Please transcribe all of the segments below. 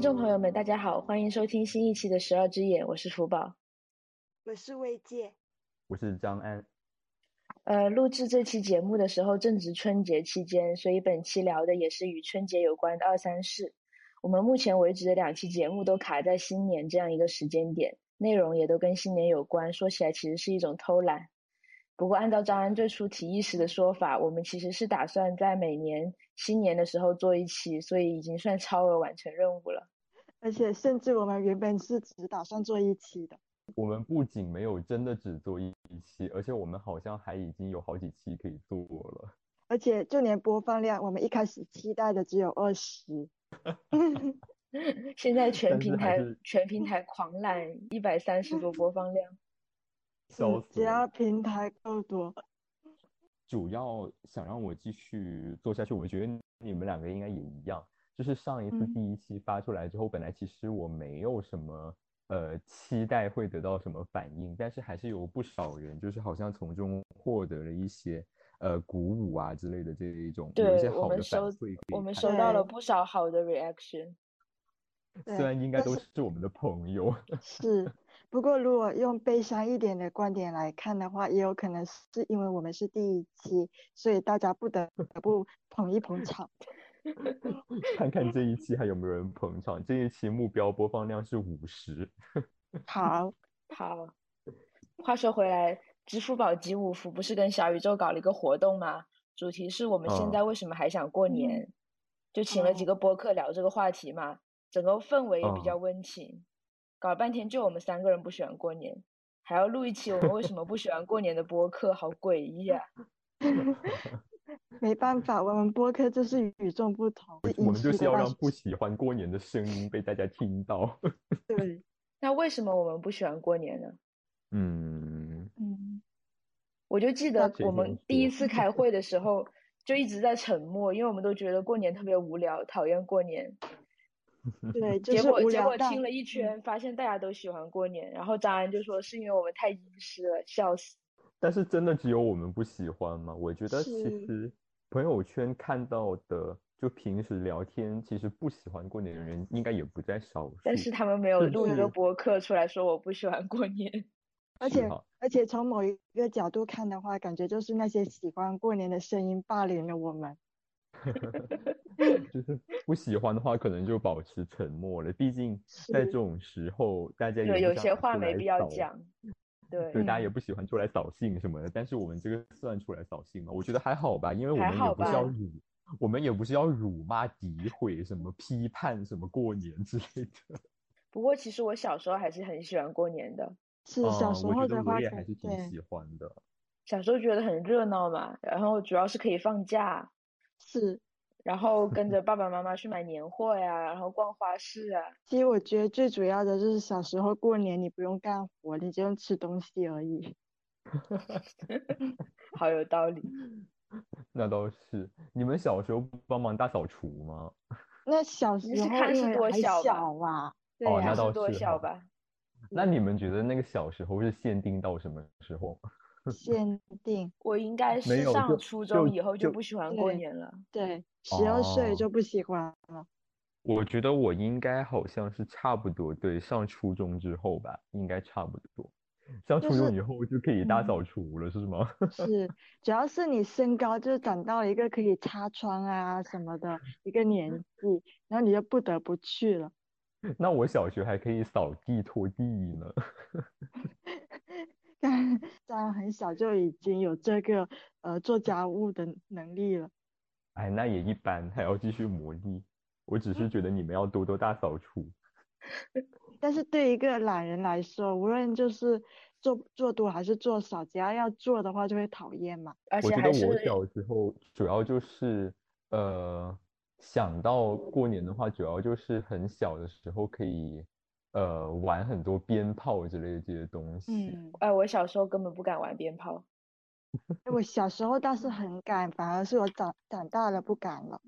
听众朋友们，大家好，欢迎收听新一期的《十二只眼》，我是福宝。我是魏界，我是张安。呃，录制这期节目的时候正值春节期间，所以本期聊的也是与春节有关的二三事。我们目前为止的两期节目都卡在新年这样一个时间点，内容也都跟新年有关，说起来其实是一种偷懒。不过，按照张安最初提议时的说法，我们其实是打算在每年新年的时候做一期，所以已经算超额完成任务了。而且，甚至我们原本是只打算做一期的。我们不仅没有真的只做一期，而且我们好像还已经有好几期可以做了。而且，就连播放量，我们一开始期待的只有二十，现在全平台全平台狂揽一百三十多播放量。只要平台够多，主要想让我继续做下去。我觉得你们两个应该也一样，就是上一次第一期发出来之后，本来其实我没有什么呃期待会得到什么反应，但是还是有不少人就是好像从中获得了一些呃鼓舞啊之类的这一种，有一些好的反馈。我们收到了不少好的 reaction，虽然应该都是我们的朋友，是。不过，如果用悲伤一点的观点来看的话，也有可能是因为我们是第一期，所以大家不得 不捧一捧场。看看这一期还有没有人捧场。这一期目标播放量是五十。好，好。话说回来，支付宝集五福不是跟小宇宙搞了一个活动吗？主题是我们现在为什么还想过年？就请了几个播客聊这个话题嘛，整个氛围也比较温情。搞了半天，就我们三个人不喜欢过年，还要录一期我们为什么不喜欢过年的播客，好诡异啊！没办法，我们播客就是与众不同。我们就是要让不喜欢过年的声音被大家听到。对，那为什么我们不喜欢过年呢？嗯嗯，我就记得我们第一次开会的时候就一直在沉默，因为我们都觉得过年特别无聊，讨厌过年。对，结果结果听了一圈，发现大家都喜欢过年，然后张安就说是因为我们太阴湿了，笑死。但是真的只有我们不喜欢吗？我觉得其实朋友圈看到的，就平时聊天，其实不喜欢过年的人应该也不在少数。但是他们没有录一个博客出来说我不喜欢过年。而且而且从某一个角度看的话，感觉就是那些喜欢过年的声音霸凌了我们。就是不喜欢的话，可能就保持沉默了。毕竟在这种时候，大家有些话没必要讲。对，对，大家也不喜欢出来扫兴什么的。但是我们这个算出来扫兴吗？我觉得还好吧，因为我们也不是要辱，我们也不是要辱骂、诋毁、什么批判、什么过年之类的。不过其实我小时候还是很喜欢过年的。是小时候的话，我也还是挺喜欢的。小时候觉得很热闹嘛，然后主要是可以放假。是。然后跟着爸爸妈妈去买年货呀，然后逛花市啊。其实我觉得最主要的就是小时候过年你不用干活，你就用吃东西而已。好有道理。那倒是。你们小时候帮忙大扫除吗？那小时候看是多小吧？哦，那倒是多小吧？那你们觉得那个小时候是限定到什么时候？限定，我应该是上初中以后就不喜欢过年了。对，十二岁就不喜欢了。我觉得我应该好像是差不多，对，上初中之后吧，应该差不多。上初中以后就可以大扫除了，是吗？是，主要是你身高就长到了一个可以擦窗啊什么的一个年纪，然后你就不得不去了。那我小学还可以扫地拖地呢。在很小就已经有这个呃做家务的能力了。哎，那也一般，还要继续磨砺。我只是觉得你们要多多大扫除。但是对一个懒人来说，无论就是做做多还是做少，只要要做的话就会讨厌嘛。而且我觉得我小时候主要就是呃想到过年的话，主要就是很小的时候可以。呃，玩很多鞭炮之类的这些东西。嗯，哎，我小时候根本不敢玩鞭炮。我小时候倒是很敢，反而是我长长大了不敢了。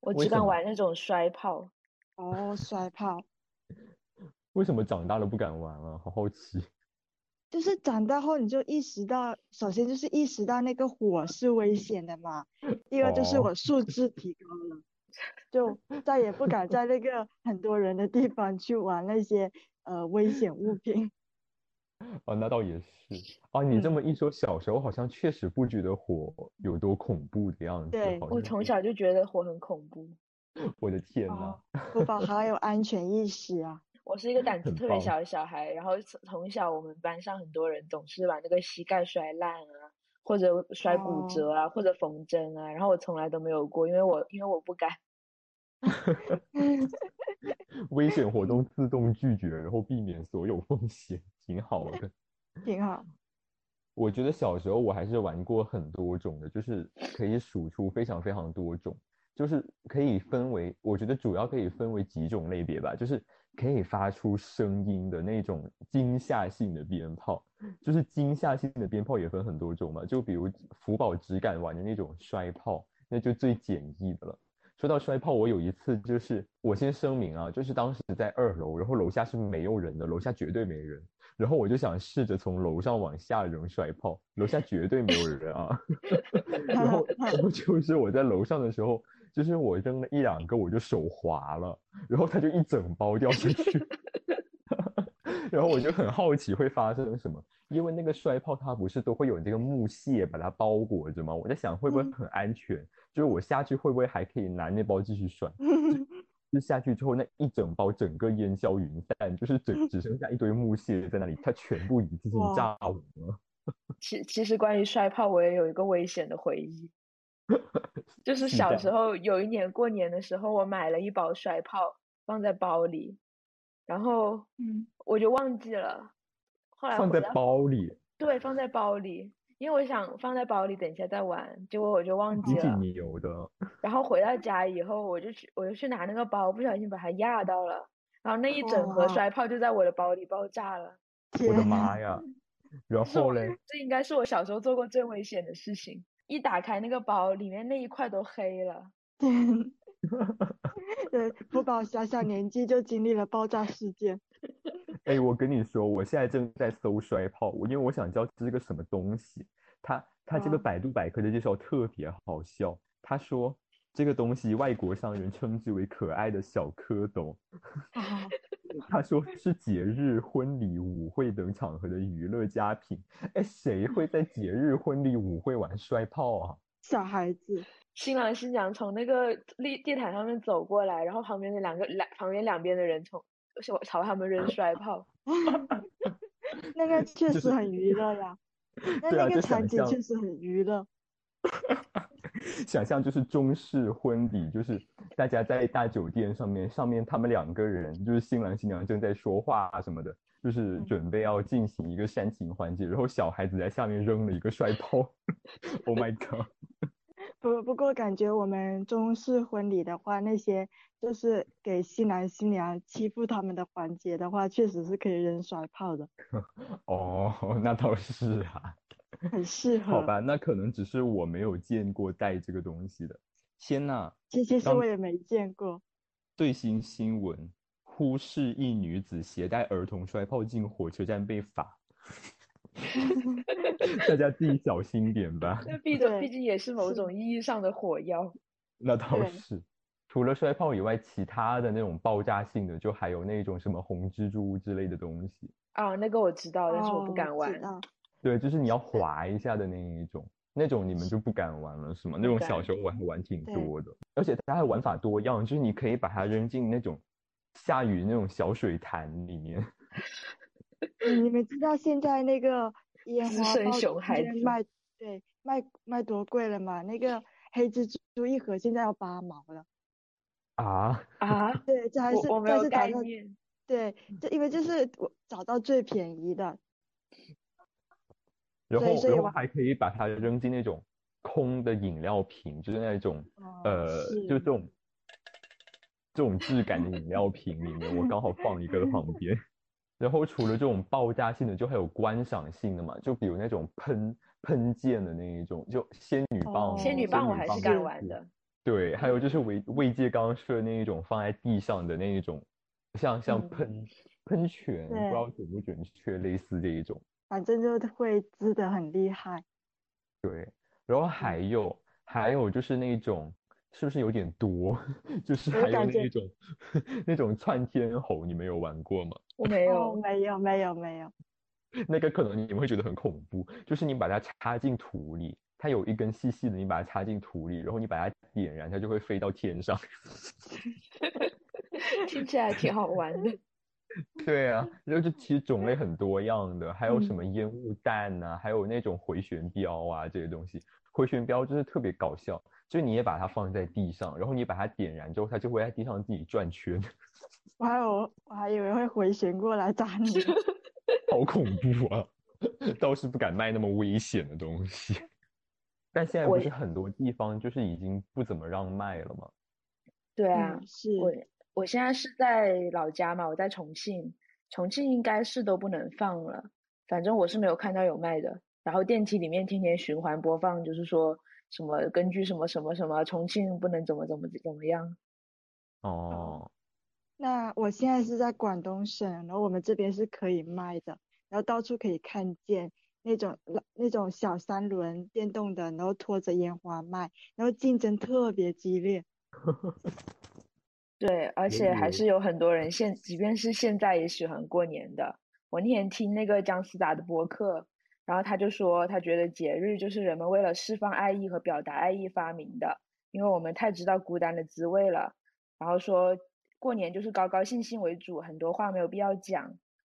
我只敢玩那种摔炮。哦，摔炮。为什么长大了不敢玩啊？好好奇。就是长大后你就意识到，首先就是意识到那个火是危险的嘛。第二就是我素质提高了。就再也不敢在那个很多人的地方去玩那些呃危险物品。哦，那倒也是。哦，你这嗯么一说，小时候好像确实不觉得火有多恐怖的样子，对我从小就觉得火很恐怖。我的天呐，哦，福宝好有安全意识啊！我是一个胆子特别小的小孩，然后从从小我们班上很多人总是把那个膝盖摔烂啊，或者摔骨哦折啊，或者缝针啊，然后我从来都没有过，因为我因为我不敢。危险活动自动拒绝，然后避免所有风险，挺好的。挺好。我觉得小时候我还是玩过很多种的，就是可以数出非常非常多种，就是可以分为，我觉得主要可以分为几种类别吧，就是可以发出声音的那种惊吓性的鞭炮，就是惊吓性的鞭炮也分很多种嘛，就比如福宝只敢玩的那种摔炮，那就最简易的了。说到摔炮，我有一次就是我先声明啊，就是当时在二楼，然后楼下是没有人的，楼下绝对没人。然后我就想试着从楼上往下扔摔炮，楼下绝对没有人啊。然后，然后就是我在楼上的时候，就是我扔了一两个，我就手滑了，然后它就一整包掉下去。然后我就很好奇会发生什么，因为那个摔炮它不是都会有这个木屑把它包裹着吗？我在想会不会嗯很安全，就是我下去会不会还可以拿那包继续摔？就下去之后，那一整包整个烟消云散，就是只只剩下一堆木屑在那里，它全部一次性炸完了。其其实关于摔炮，我也有一个危险的回忆，就是小时候有一年过年的时候，我买了一包摔炮放在包里，然后嗯，我就忘记了，后来放在包里，对放在包里，因为我想放在包里等一下再玩，结果我就忘记了。挺牛的。然后回到家以后，我就去我就去拿那个包，不小心把它压到了，然后那一整盒哇摔炮就在我的包里爆炸了。我的妈呀！然后嘞，这应该是我小时候做过最危险的事情。一打开那个包，里面那一块都黑了。天，对，福宝小小年纪就经历了爆炸事件。哎，我跟你说，我现在正在搜摔炮，我因为我想知道这是个什么东西。它它这个哦百度百科的介绍特别好笑，他说这个东西外国商人称之为可爱的小蝌蚪。啊，他说是节日、婚礼、舞会等场合的娱乐佳品。哎，谁会在节日、婚礼、舞会玩摔炮啊？小孩子，新郎新娘从那个地地毯上面走过来，然后旁边的两个两旁边两边的人从朝朝他们扔摔炮。那个确实很娱乐呀。那那个场景确实很娱乐。想象就是中式婚礼，就是大家在大酒店上面，上面他们两个人就是新郎新娘正在说话啊什么的，就是嗯准备要进行一个煽情环节，然后小孩子在下面扔了一个摔炮，Oh my god！不不过感觉我们中式婚礼的话，那些就是给新郎新娘欺负他们的环节的话，确实是可以扔摔炮的，哦，那倒是啊。很适合。好吧，那可能只是我没有见过带这个东西的。天呐，其其实我也没见过。最新新闻：呼市一女子携带儿童摔炮进火车站被罚，大家自己小心点吧。那毕竟毕竟也是某是种意义上的火药。那倒是，除了摔炮以外，其他的那种爆炸性的，就还有那种什么红蜘蛛之类的东西。啊，那个我知道，但是我不哦敢玩知。道对，就是你要 划一下的那一种，那种你们就不敢玩了，是吗？那种小敢时候我还玩挺多的，而且它还玩法多样，就是你可以把它扔进那种下雨那种小水潭里面。你 你们知道现在那个烟资深花爆竹熊孩子卖对卖卖多贵了嘛？那个黑蜘蛛一盒现在要八毛了。啊，啊，对，这还是我我没有这是找到概念。对，这因为这是我找到最便宜的。然后然后还可以把它扔进那种空的饮料瓶，就是那种哦呃，就是这种这种质感的饮料瓶里面，我刚好放一个在旁边。然后除了这种爆炸性的，就还有观赏性的嘛，就比如那种喷喷溅的那一种，就仙女棒，哦仙女棒我还是棒敢玩的。对，还有就是魏魏界刚刚说的那一种放在地上的那一种，像像嗯喷喷泉，不知道准不准确，类似这一种。反正就会滋得很厉害。对，然后还有还有就是那种是不是有点多？就是还有那种 那种窜天猴，你没有玩过吗？我没有，没有，没有，没有。那个可能你们会觉得很恐怖，就是你把它插进土里，它有一根细细的，你把它插进土里，然后你把它点燃，它就会飞到天上。听起来挺好玩的。对啊，然后就其实种类很多样的，还有什么烟雾弹呐，还有那种回旋镖啊这些东西。回旋镖就是特别搞笑，就是你也把它放在地上，然后你把它点燃之后，它就会在地上自己转圈。我还有我还以为会回旋过来打你。好恐怖啊！倒是不敢卖那么危险的东西。但现在不是很多地方就是已经不怎么让卖了吗？对啊，是我我现在是在老家嘛，我在重庆，重庆应该是都不能放了，反正我是没有看到有卖的。然后电梯里面天天循环播放，就是说什么根据什么什么什么，重庆不能怎么怎么怎么样。哦。那我现在是在广东省，然后我们这边是可以卖的，然后到处可以看见那种那种小三轮电动的，然后拖着烟花卖，然后竞争特别激烈。对，而且还是有很多人现，即便是现在也喜欢过年的。我那天听那个姜思达的播客，然后他就说，他觉得节日就是人们为了释放爱意和表达爱意发明的，因为我们太知道孤单的滋味了。然后说。过年就是高高兴兴为主，很多话没有必要讲。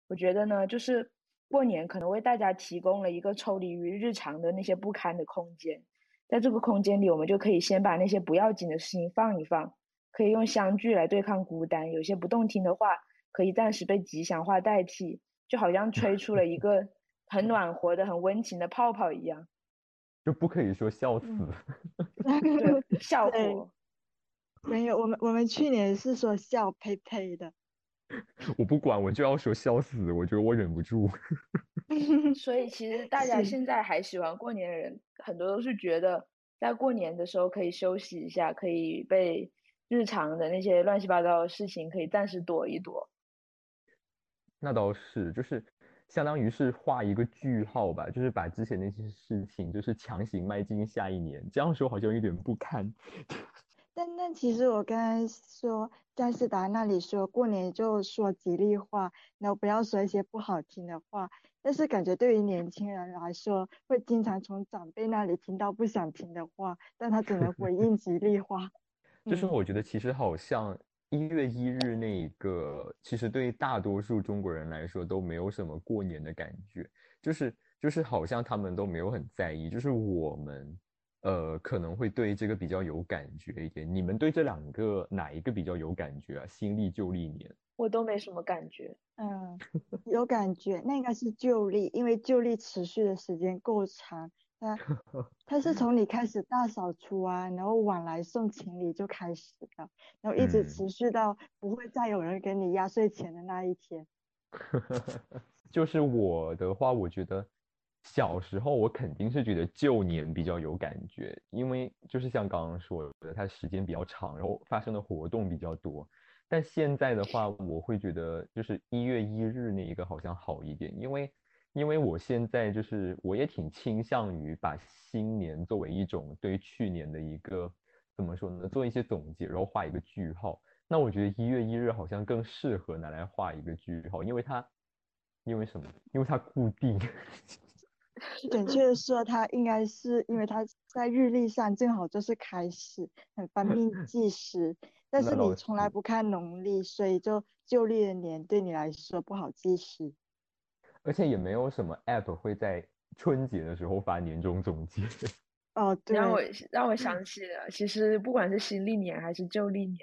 我觉得呢，就是过年可能为大家提供了一个抽离于日常的那些不堪的空间，在这个空间里，我们就可以先把那些不要紧的事情放一放，可以用相聚来对抗孤单。有些不动听的话，可以暂时被吉祥话代替，就好像吹出了一 个很暖和的、很温情的泡泡一样。就不可以说笑死，笑火。没有，我们我们去年是说笑呸呸的。我不管，我就要说笑死，我觉得我忍不住。所以其实大家现在还喜欢过年的人，很多都是觉得在过年的时候可以休息一下，可以被日常的那些乱七八糟的事情可以暂时躲一躲。那倒是，就是相当于是画一个句号吧，就是把之前那些事情就是强行迈进下一年。这样说好像有点不堪。但但其实我刚才说姜思达那里说过年就说吉利话，然后不要说一些不好听的话。但是感觉对于年轻人来说，会经常从长辈那里听到不想听的话，但他只能回应吉利话。就是我觉得其实好像一月一日那一个，其实对大多数中国人来说都没有什么过年的感觉，就是就是好像他们都没有很在意，就是我们。呃，可能会对这个比较有感觉一点。你们对这两个哪一个比较有感觉啊？新历旧历年，我都没什么感觉。嗯，有感觉，那应该是旧历，因为旧历持续的时间够长。它它 是从你开始大扫除啊，然后晚来送情礼就开始的，然后一直持续到不会再有人给你压岁钱的那一天。就是我的话，我觉得。小时候我肯定是觉得旧年比较有感觉，因为就是像刚刚说的，它时间比较长，然后发生的活动比较多。但现在的话，我会觉得就是一月一日那一个好像好一点，因为因为我现在就是我也挺倾向于把新年作为一种对去年的一个怎么说呢，做一些总结，然后画一个句号。那我觉得一月一日好像更适合拿来画一个句号，因为它因为什么？因为它固定。准确的说，它应该是因为它在日历上正好就是开始，很方便 计时。但是你从来不看农历，所以就旧历的年对你来说不好计时。而且也没有什么 app 会在春节的时候发年终总结。哦，对。让我让我想起了，其实不管是新历年还是旧历年，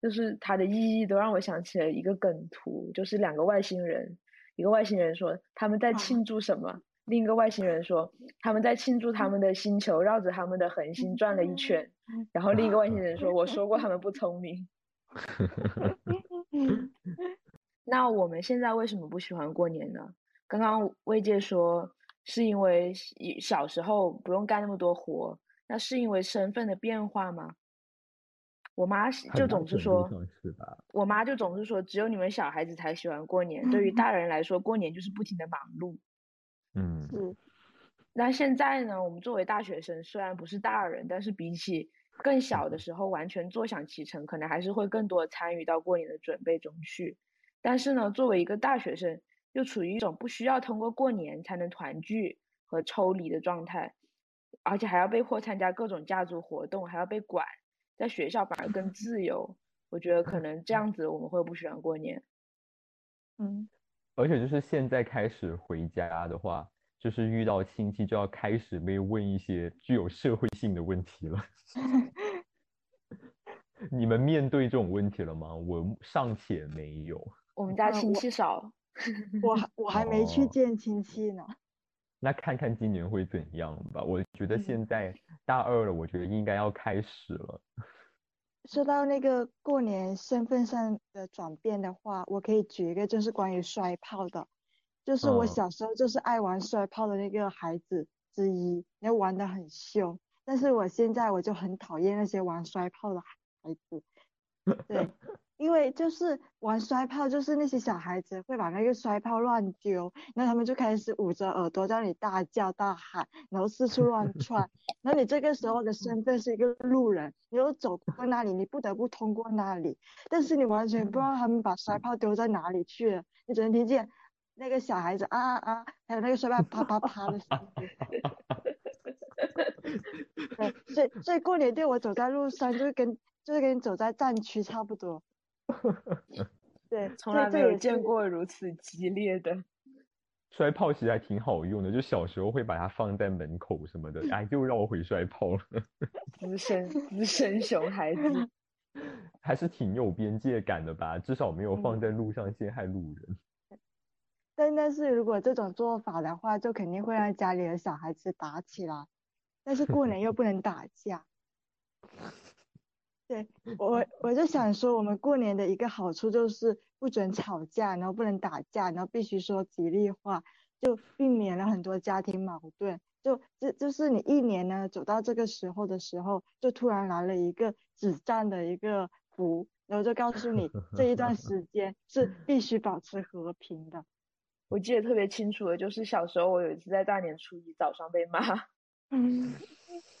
就是它的意义都让我想起了一个梗图，就是两个外星人，一个外星人说他们在庆祝什么。另一个外星人说，他们在庆祝他们的星球绕着他们的恒星转了一圈。然后另一个外星人说，我说过他们不聪明。那我们现在为什么不喜欢过年呢？刚刚魏界说是因为小时候不用干那么多活，那是因为身份的变化吗？我妈就总是说，我妈就总是说，只有你们小孩子才喜欢过年，对于大人来说，过年就是不停的忙碌。嗯，是那现在呢？我们作为大学生，虽然不是大人，但是比起更小的时候完全坐享其成，可能还是会更多参与到过年的准备中去。但是呢，作为一个大学生，又处于一种不需要通过过年才能团聚和抽离的状态，而且还要被迫参加各种家族活动，还要被管，在学校反而更自由。我觉得可能这样子我们会不喜欢过年。嗯，而且就是现在开始回家的话，就是遇到亲戚就要开始被问一些具有社会性的问题了。你们面对这种问题了吗？我尚且没有。我们家亲戚少，我还 我还没去见亲戚呢。那看看今年会怎样吧。我觉得现在大二了，我觉得应该要开始了。说到那个过年身份上的转变的话，我可以举一个，就是关于摔炮的。就是我小时候就是爱玩摔炮的那个孩子之一，然后玩的很凶。但是我现在我就很讨厌那些玩摔炮的孩子。对。因为就是玩摔炮，就是那些小孩子会把那个摔炮乱丢，那他们就开始捂着耳朵叫你大叫大喊，然后四处乱 窜。然后你这个时候的身份是一个路人，你又走过那里，你不得不通过那里，但是你完全不知道他们把摔炮丢在哪里去了，你只能听见那个小孩子啊啊啊，还有那个摔炮啪啪啪的声音。对，所以所以过年对我走在路上就是跟就是跟走在战区差不多。对，从来没有见过如此激烈的摔炮，其实还挺好用的。就小时候会把它放在门口什么的，哎，又让我回摔炮了。资深资深熊孩子，还是挺有边界感的吧？至少没有放在路上陷害路人。但但是如果这种做法的话，就肯定会让家里的小孩子打起来。但是过年又不能打架。对我，我就想说，我们过年的一个好处就是不准吵架，然后不能打架，然后必须说吉利话，就避免了很多家庭矛盾。就这就是你一年呢走到这个时候的时候，就突然来了一个止战的一个符，然后就告诉你这一段时间是必须保持和平的。我记得特别清楚的就是小时候我有一次在大年初一早上被骂，嗯，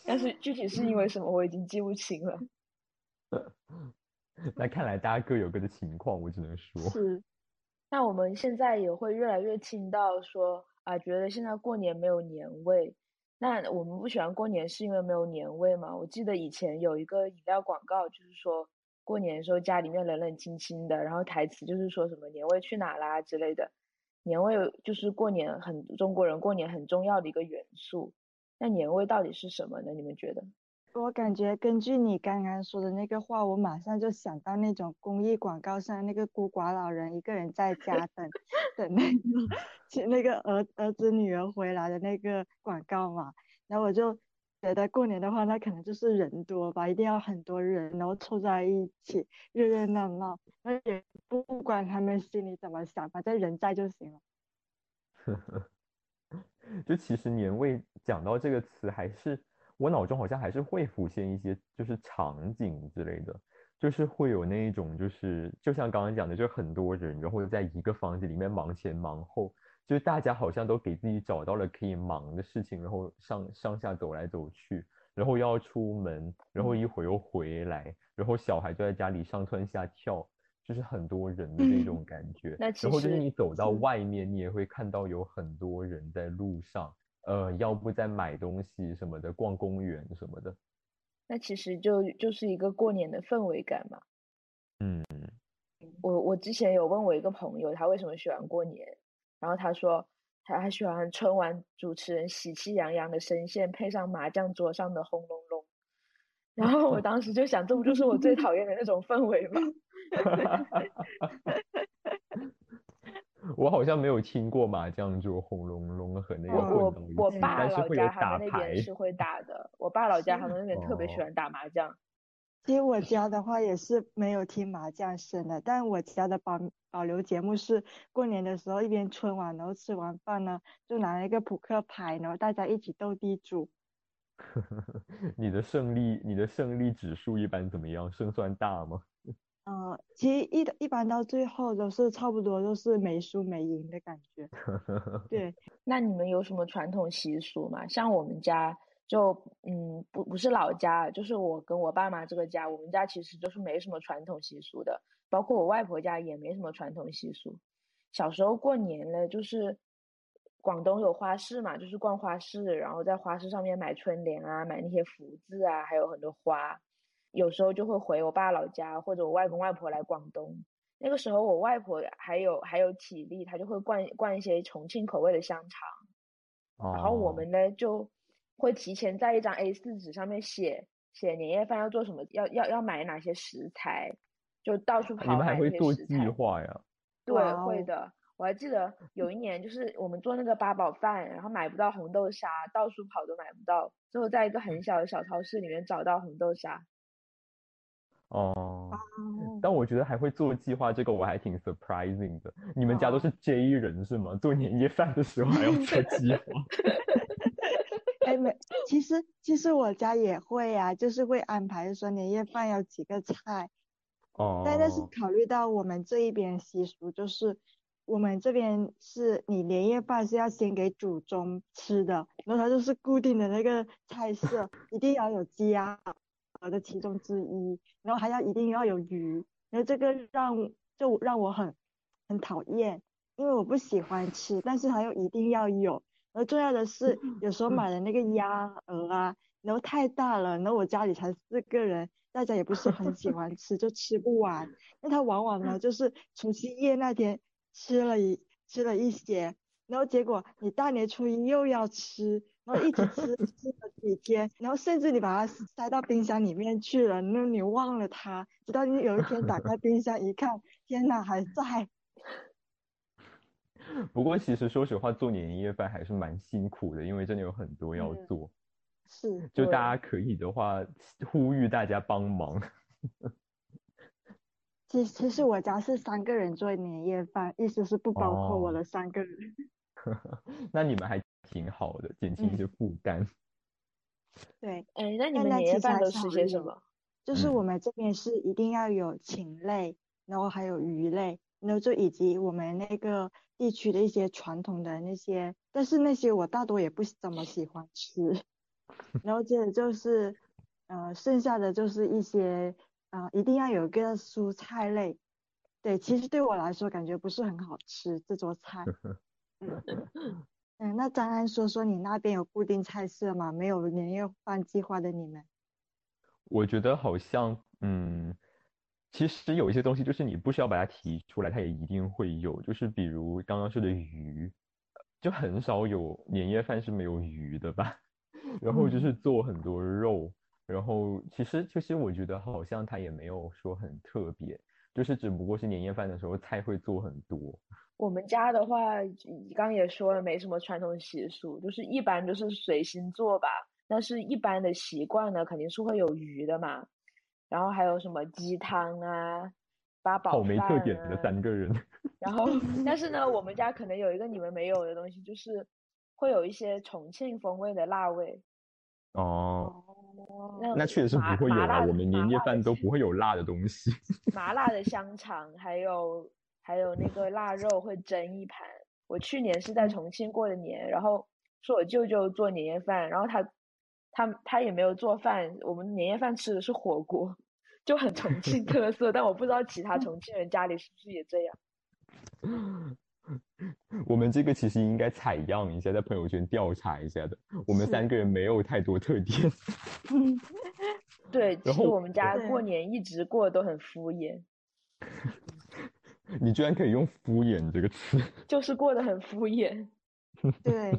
但是具体是因为什么我已经记不清了。那看来大家各有各的情况，我只能说。是。那我们现在也会越来越听到说啊，觉得现在过年没有年味。那我们不喜欢过年是因为没有年味吗？我记得以前有一个饮料广告，就是说过年的时候家里面冷冷清清的，然后台词就是说什么年味去哪啦之类的。年味就是过年很中国人过年很重要的一个元素。那年味到底是什么呢？你们觉得？我感觉根据你刚刚说的那个话，我马上就想到那种公益广告上那个孤寡老人一个人在家等等那个请那个儿儿子女儿回来的那个广告嘛。然后我就觉得过年的话，那可能就是人多吧，一定要很多人，然后凑在一起热热闹闹，那也不管他们心里怎么想，反正人在就行了。呵 呵就其实年味讲到这个词还是。我脑中好像还是会浮现一些，就是场景之类的，就是会有那一种，就是就像刚刚讲的，就很多人，然后在一个房子里面忙前忙后，就是大家好像都给自己找到了可以忙的事情，然后上上下走来走去，然后要出门，然后一会儿又回来，然后小孩就在家里上蹿下跳，就是很多人的那种感觉。然后就是你走到外面，你也会看到有很多人在路上。呃，要不再买东西什么的，逛公园什么的，那其实就就是一个过年的氛围感嘛。嗯，我我之前有问我一个朋友，他为什么喜欢过年，然后他说他他喜欢春晚主持人喜气洋洋的声线，配上麻将桌上的轰隆隆。然后我 当时就想，这不就是我最讨厌的那种氛围吗？我好像没有听过麻将就轰隆隆和那个我我爸老家他们那边是会打的。我爸老家他们那边特别喜欢打麻将。其实我家的话也是没有听麻将声的，但我家的保保留节目是过年的时候一边春晚，然后吃完饭呢，就拿了一个扑克牌，然后大家一起斗地主。你的胜利，你的胜利指数一般怎么样？胜算大吗？呃，其实一一般到最后都是差不多，都是没输没赢的感觉。对，那你们有什么传统习俗吗？像我们家就嗯不不是老家，就是我跟我爸妈这个家，我们家其实就是没什么传统习俗的，包括我外婆家也没什么传统习俗。小时候过年呢，就是广东有花市嘛，就是逛花市，然后在花市上面买春联啊，买那些福字啊，还有很多花。有时候就会回我爸老家，或者我外公外婆来广东。那个时候我外婆还有还有体力，她就会灌灌一些重庆口味的香肠。然后我们呢就会提前在一张 A4 纸上面写写年夜饭要做什么，要要要买哪些食材，就到处跑。你们还会做计划呀？对，会的。我还记得有一年，就是我们做那个八宝饭，然后买不到红豆沙，到处跑都买不到，最后在一个很小的小超市里面找到红豆沙。哦，但我觉得还会做计划，这个我还挺 surprising 的。你们家都是 J 人是吗？做年夜饭的时候还要 做计划？哎，没，其实其实我家也会呀，就是会安排说年夜饭要几个菜。哦。但但是考虑到我们这一边习俗，就是我们这边是你年夜饭是要先给祖宗吃的，然后它就是固定的那个菜色，一定要有鸡啊。的其中之一，然后还要一定要有鱼，然后这个让就让我很很讨厌，因为我不喜欢吃，但是它又一定要有。然后重要的是，有时候买的那个鸭鹅啊，然后太大了，然后我家里才四个人，大家也不是很喜欢吃，就吃不完。那它往往呢，就是除夕夜那天吃了一吃了一些，然后结果你大年初一又要吃。然后一直吃吃了几天，然后甚至你把它塞到冰箱里面去了，那你忘了它，直到你有一天打开冰箱一看，天哪，还在。不过其实说实话，做年夜饭还是蛮辛苦的，因为真的有很多要做。是。就大家可以的话，呼吁大家帮忙。其其实我家是三个人做年夜饭，意思是不包括我的三个人。那你们还？挺好的，减轻一些负担。对，哎，那你们年夜饭都吃些什么？就是我们这边是一定要有禽类，然后还有鱼类，然后就以及我们那个地区的一些传统的那些，但是那些我大多也不怎么喜欢吃。然后接着就是，呃，剩下的就是一些，啊，一定要有一个蔬菜类。对，其实对我来说感觉不是很好吃这桌菜。嗯，那张安说说你那边有固定菜色吗？没有年夜饭计划的你们？我觉得好像，嗯，其实有一些东西就是你不需要把它提出来，它也一定会有。就是比如刚刚说的鱼，就很少有年夜饭是没有鱼的吧？然后就是做很多肉，然后其实其实我觉得好像它也没有说很特别，就是只不过是年夜饭的时候菜会做很多。我们家的话，刚也说了，没什么传统习俗，就是一般就是随心做吧。但是一般的习惯呢，肯定是会有鱼的嘛。然后还有什么鸡汤啊、八宝。好没特点的三个人。然后，但是呢，我们家可能有一个你们没有的东西，就是会有一些重庆风味的辣味。哦。那确实是不会有啊，我们年夜饭都不会有辣的东西。麻辣的香肠，还有。还有那个腊肉会蒸一盘。我去年是在重庆过的年，然后是我舅舅做年夜饭，然后他他他也没有做饭，我们年夜饭吃的是火锅，就很重庆特色。但我不知道其他重 庆人家里是不是也这样。我们这个其实应该采样一下，在朋友圈调查一下的。我们三个人没有太多特点。对，其实我们家过年一直过得都很敷衍。你居然可以用“敷衍”这个词，就是过得很敷衍。对，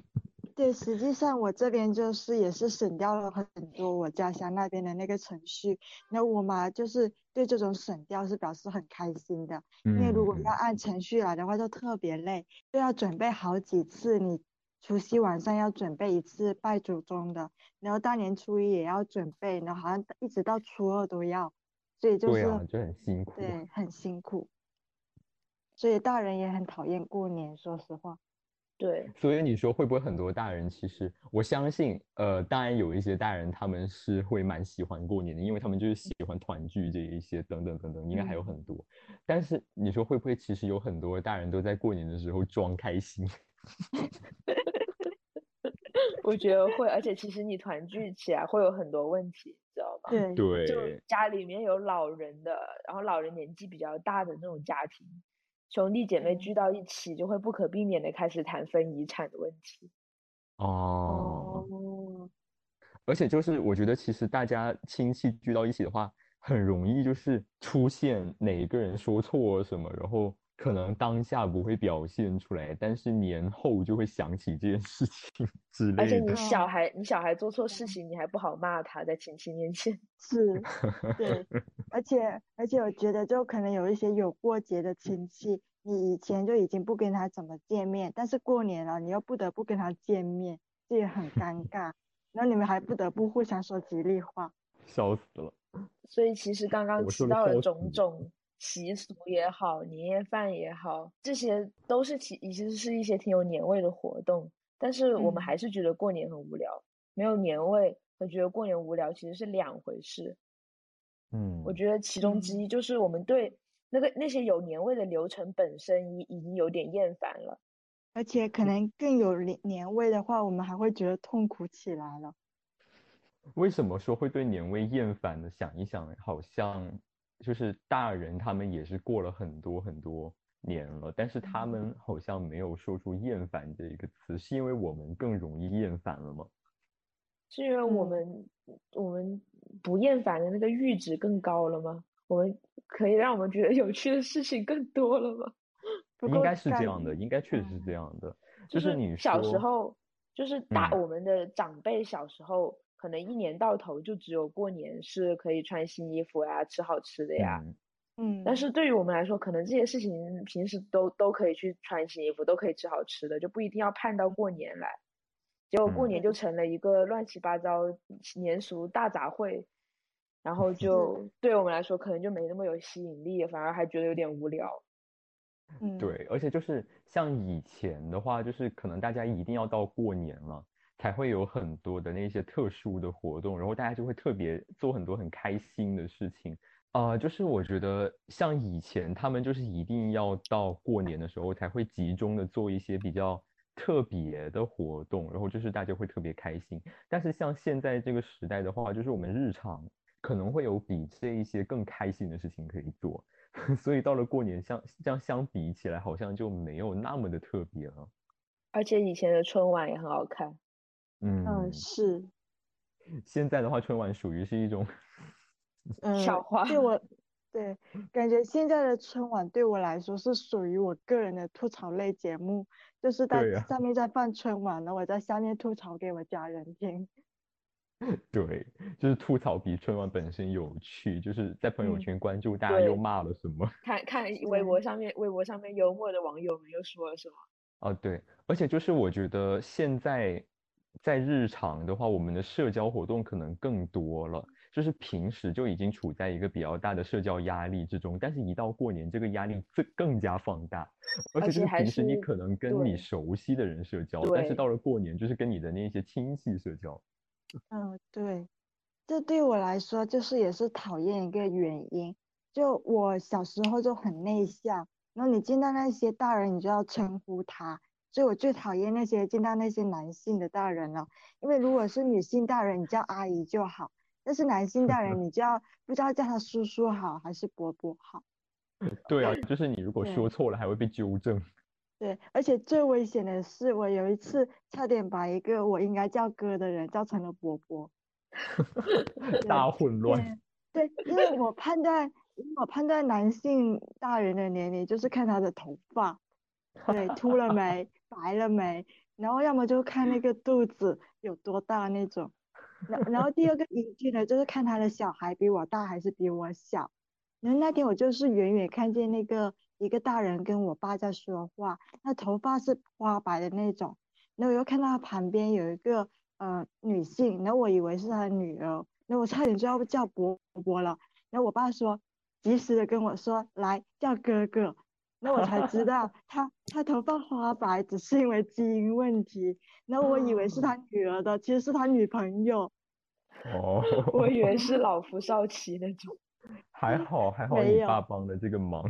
对，实际上我这边就是也是省掉了很多我家乡那边的那个程序。那我妈就是对这种省掉是表示很开心的，因为如果要按程序来的话就特别累，就要准备好几次。你除夕晚上要准备一次拜祖宗的，然后大年初一也要准备，然后好像一直到初二都要，所以就是就很辛苦，对，很辛苦。所以大人也很讨厌过年，说实话。对。所以你说会不会很多大人其实，我相信，呃，当然有一些大人他们是会蛮喜欢过年的，因为他们就是喜欢团聚这一些等等等等，应该还有很多。但是你说会不会其实有很多大人都在过年的时候装开心？我觉得会，而且其实你团聚起来会有很多问题，知道吗？对对，就家里面有老人的，然后老人年纪比较大的那种家庭，兄弟姐妹聚到一起，就会不可避免的开始谈分遗产的问题。哦，哦，而且就是我觉得其实大家亲戚聚到一起的话，很容易就是出现哪一个人说错什么，然后可能当下不会表现出来，但是年后就会想起这件事情 之类而且你。小孩，你小孩做错事情，你还不好骂他，在亲戚面前。是，对，而且而且我觉得就可能有一些有过节的亲戚，你以前就已经不跟他怎么见面，但是过年了，你又不得不跟他见面，这也很尴尬。然后你们还不得不互相说吉利话。笑死了。所以其实刚刚提到了种种习俗也好，年夜饭也好，这些都是其其实是一些挺有年味的活动。但是我们嗯还是觉得过年很无聊，没有年味和觉得过年无聊其实是两回事。嗯，我觉得其中之一就是我们对那个那些有年味的流程本身已已经有点厌烦了。而且可能更有年年味的话，我们还会觉得痛苦起来了。为什么说会对年味厌烦呢？想一想，好像就是大人他们也是过了很多很多年了，但是他们好像没有说出厌烦这一个词，是因为我们更容易厌烦了吗？是因为我嗯们、我们不厌烦的那个阈值更高了吗？我们可以让我们觉得有趣的事情更多了吗？应该是这样的，应该确实是这样的。就是你小时候，就是打嗯我们的长辈小时候，可能一年到头就只有过年是可以穿新衣服呀、吃好吃的呀。嗯嗯，但是对于我们来说，可能这些事情平时都都可以去穿新衣服，都可以吃好吃的，就不一定要盼到过年来。结果过嗯年就成了一个乱七八糟年俗大杂烩，然后就 对我们来说可能就没那么有吸引力，反而还觉得有点无聊。嗯，对，而且就是像以前的话，就是可能大家一定要到过年了，才会有很多的那些特殊的活动，然后大家就会特别做很多很开心的事情。啊、就是我觉得像以前他们就是一定要到过年的时候才会集中的做一些比较特别的活动，然后就是大家会特别开心。但是像现在这个时代的话，就是我们日常可能会有比这一些更开心的事情可以做。所以到了过年相这样相比起来，好像就没有那么的特别了。而且以前的春晚也很好看，嗯嗯，是，现在的话，春晚属于是一种，嗯，笑话对我，对，感觉现在的春晚对我来说是属于我个人的吐槽类节目，就是在上面在放春晚，然后我在下面吐槽给我家人听。对，就是吐槽比春晚本身有趣，就是在朋友嗯圈关注大家又骂了什么。看看微博上面微博上面幽默的网友们又说了什么。哦，对，而且就是我觉得现在在日常的话，我们的社交活动可能更多了，就是平时就已经处在一个比较大的社交压力之中，但是一到过年，这个压力更更加放大，而且就是平时你可能跟你熟悉的人社交，但是到了过年，就是跟你的那些亲戚社交。嗯，对，这对我来说就是也是讨厌一个原因。就我小时候就很内向，然后你见到那些大人，你就要称呼他，所以我最讨厌那些见到那些男性的大人了。因为如果是女性大人，你叫阿姨就好，但是男性大人，你就要不知道叫他叔叔好还是伯伯好。对啊，就是你如果说错了，还会被纠正。对，而且最危险的是，我有一次差点把一个我应该叫哥的人叫成了伯伯。大混乱。对，因为我判断，我判断男性大人的年龄就是看他的头发，对，秃了没，白了没，然后要么就看那个肚子有多大那种，然然后第二个依据呢，就是看他的小孩比我大还是比我小。然后那天我就是远远看见那个一个大人跟我爸在说话，那头发是花白的那种，然后我又看到他旁边有一个呃女性，然后我以为是他的女儿，然后我差点就要叫伯伯了，然后我爸说及时的跟我说来叫哥哥，那我才知道 他他头发花白只是因为基因问题，那我以为是他女儿的，其实是他女朋友。哦，我以为是老夫少妻那种。还好还好没有你爸帮的这个忙。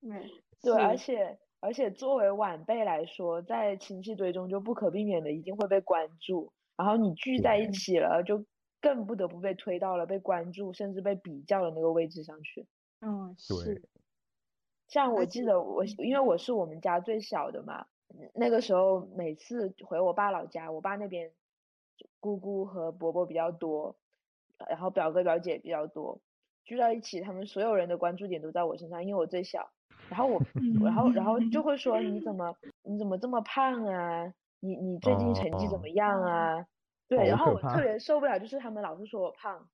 没，对，而且而且作为晚辈来说，在亲戚堆中就不可避免的一定会被关注，然后你聚在一起了，就更不得不被推到了被关注甚至被比较的那个位置上去。嗯，对是，像我记得我，因为我是我们家最小的嘛，那个时候每次回我爸老家，我爸那边姑姑和伯伯比较多，然后表哥表姐比较多，聚到一起，他们所有人的关注点都在我身上，因为我最小。然后我，然后然后就会说你怎么你怎么这么胖啊？你你最近成绩怎么样啊？对，然后我特别受不了，就是他们老是说我胖，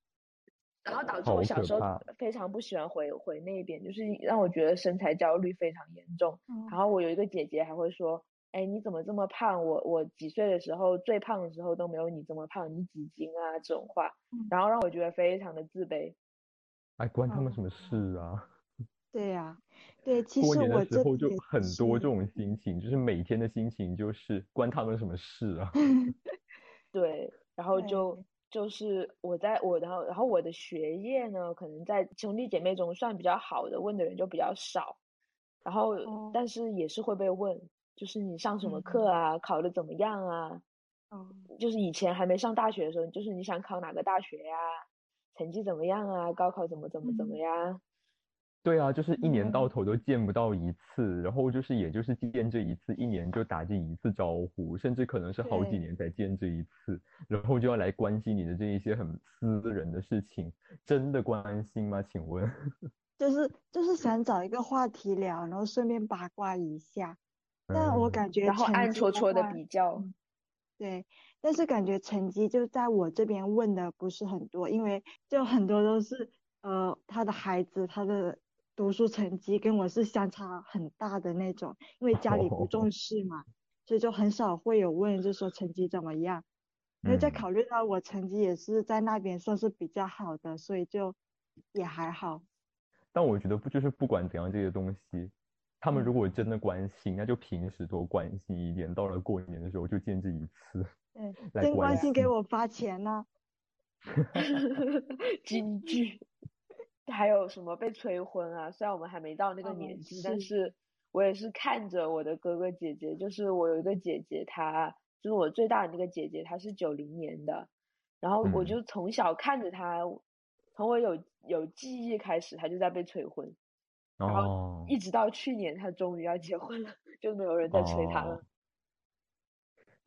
然后导致我小时候非常不喜欢回回那边，就是让我觉得身材焦虑非常严重。嗯然后我有一个姐姐还会说，哎，你怎么这么胖？我我几岁的时候最胖的时候都没有你这么胖，你几斤啊？这种话，嗯然后让我觉得非常的自卑。哎，关他们什么哦事啊？对呀、对，其实我这的时候就很多这种心情，就是每天的心情就是关他们什么事啊？对，然后就就是我在我然后然后我的学业呢，可能在兄弟姐妹中算比较好的，问的人就比较少，然后哦但是也是会被问，就是你上什么嗯课啊，考的怎么样啊？嗯，就是以前还没上大学的时候，就是你想考哪个大学呀、成绩怎么样啊？高考怎么怎么怎么嗯呀？对啊，就是一年到嗯头都见不到一次，然后就是也就是见这一次，一年就打这一次招呼，甚至可能是好几年才见这一次，然后就要来关心你的这一些很私人的事情，真的关心吗？请问？就是就是想找一个话题聊，然后顺便八卦一下。但我嗯感觉然后暗戳戳的比较，嗯对，但是感觉成绩就在我这边问的不是很多，因为就很多都是呃他的孩子他的读书成绩跟我是相差很大的那种，因为家里不重视嘛，所以就很少会有问，就说成绩怎么样。因为再嗯考虑到我成绩也是在那边算是比较好的，所以就也还好。但我觉得不就是不管怎样这些东西，他们如嗯果真的关心，那就平时多关心一点，到了过年的时候就见这一次真关关心给心。我发钱呢、京剧，还有什么被催婚啊？虽然我们还没到那个哦年纪，但是是我也是看着我的哥哥姐姐，就是我有一个姐姐，她就是我最大的那个姐姐，她是九零年的，然后我嗯就从小看着她，从我有有记忆开始，她就在被催婚，然后哦一直到去年她终于要结婚了，就没有人再催她了。哦，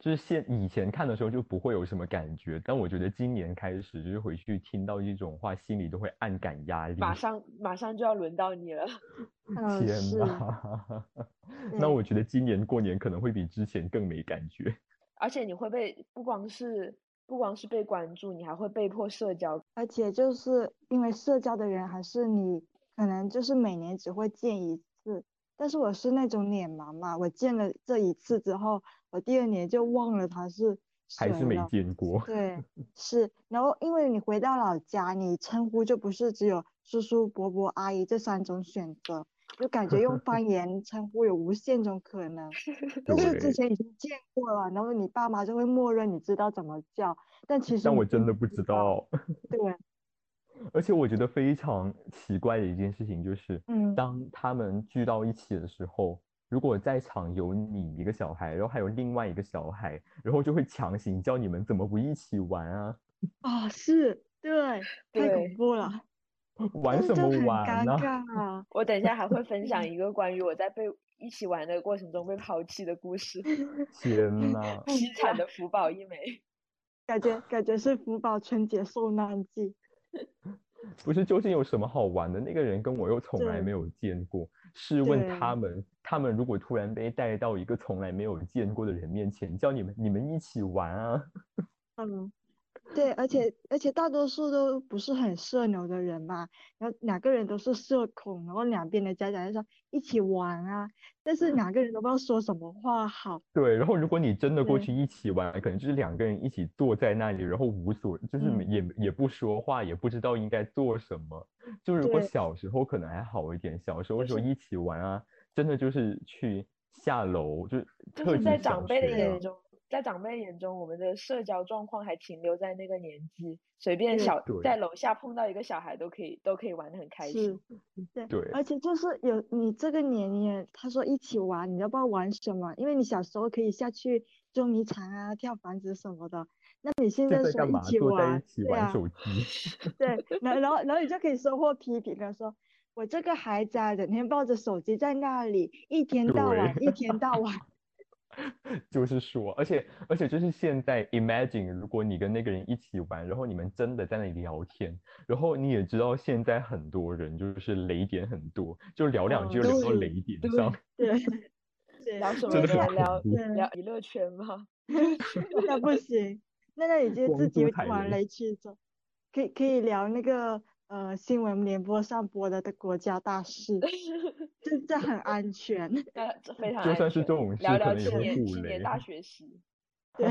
就是现以前看的时候就不会有什么感觉，但我觉得今年开始，就是回去听到这种话，心里都会暗感压力。马 上马上就要轮到你了，嗯，天是，呐，那我觉得今年过年可能会比之前更没感觉。而且你会被不光是不光是被关注，你还会被迫社交。而且就是因为社交的人还是你，可能就是每年只会见一次，但是我是那种脸盲嘛，我见了这一次之后，我第二年就忘了他是谁还是没。见过。对，是，然后因为你回到老家，你称呼就不是只有叔叔、伯伯、阿姨这三种选择，就感觉用方 言称呼有无限种可能。但是之前已经见过了，然后你爸妈就会默认你知道怎么叫，但其实但我真的不知道。对，而且我觉得非常奇怪的一件事情就是，嗯当他们聚到一起的时候，如果在场有你一个小孩，然后还有另外一个小孩，然后就会强行叫你们怎么不一起玩啊？啊、是，对，太恐怖了，玩什么玩呢？尬 啊，我等一下还会分享一个关于我在被一起玩的过程中被抛弃的故事，天呐！凄惨的福宝一枚。感觉感觉是福宝春节受难记，不是，究竟有什么好玩的？那个人跟我又从来没有见过。试问他们，他们如果突然被带到一个从来没有见过的人面前，叫你们你们一起玩啊？嗯。对，而且而且大多数都不是很社牛的人吧，然后两个人都是社恐，然后两边的家长就说一起玩啊，但是两个人都不知道说什么话好。对，然后如果你真的过去一起玩，可能就是两个人一起坐在那里，然后无所，就是嗯也也不说话，也不知道应该做什么。就如果小时候可能还好一点，小时候就是说一起玩啊，真的就是去下楼，就是就特级是在长辈的眼中，在长辈眼中，我们的社交状况还停留在那个年纪，随便小在楼下碰到一个小孩都可以都可以玩得很开心。，对，对而且就是有你这个年龄，他说一起玩，你都不知道玩什么，因为你小时候可以下去捉迷藏啊、跳房子什么的，那你现在说一起玩，起对啊，玩手机。对，然后然后然后你就可以收获批评了，说我这个孩子啊，整天抱着手机在那里，一天到晚，一天到晚，就是说，而且而且就是现在，imagine 如果你跟那个人一起玩，然后你们真的在那里聊天，然后你也知道现在很多人就是雷点很多，就聊两句就聊到雷点上，对 对，聊什么真的呢？很聊娱乐圈吗？那不行，那那你就自己玩雷雷去走，可以可以聊那个呃新闻联播上播的的国家大事，这这很安全，那这非常就算是这种事聊聊可能也会青年互雷青年大 学习，对，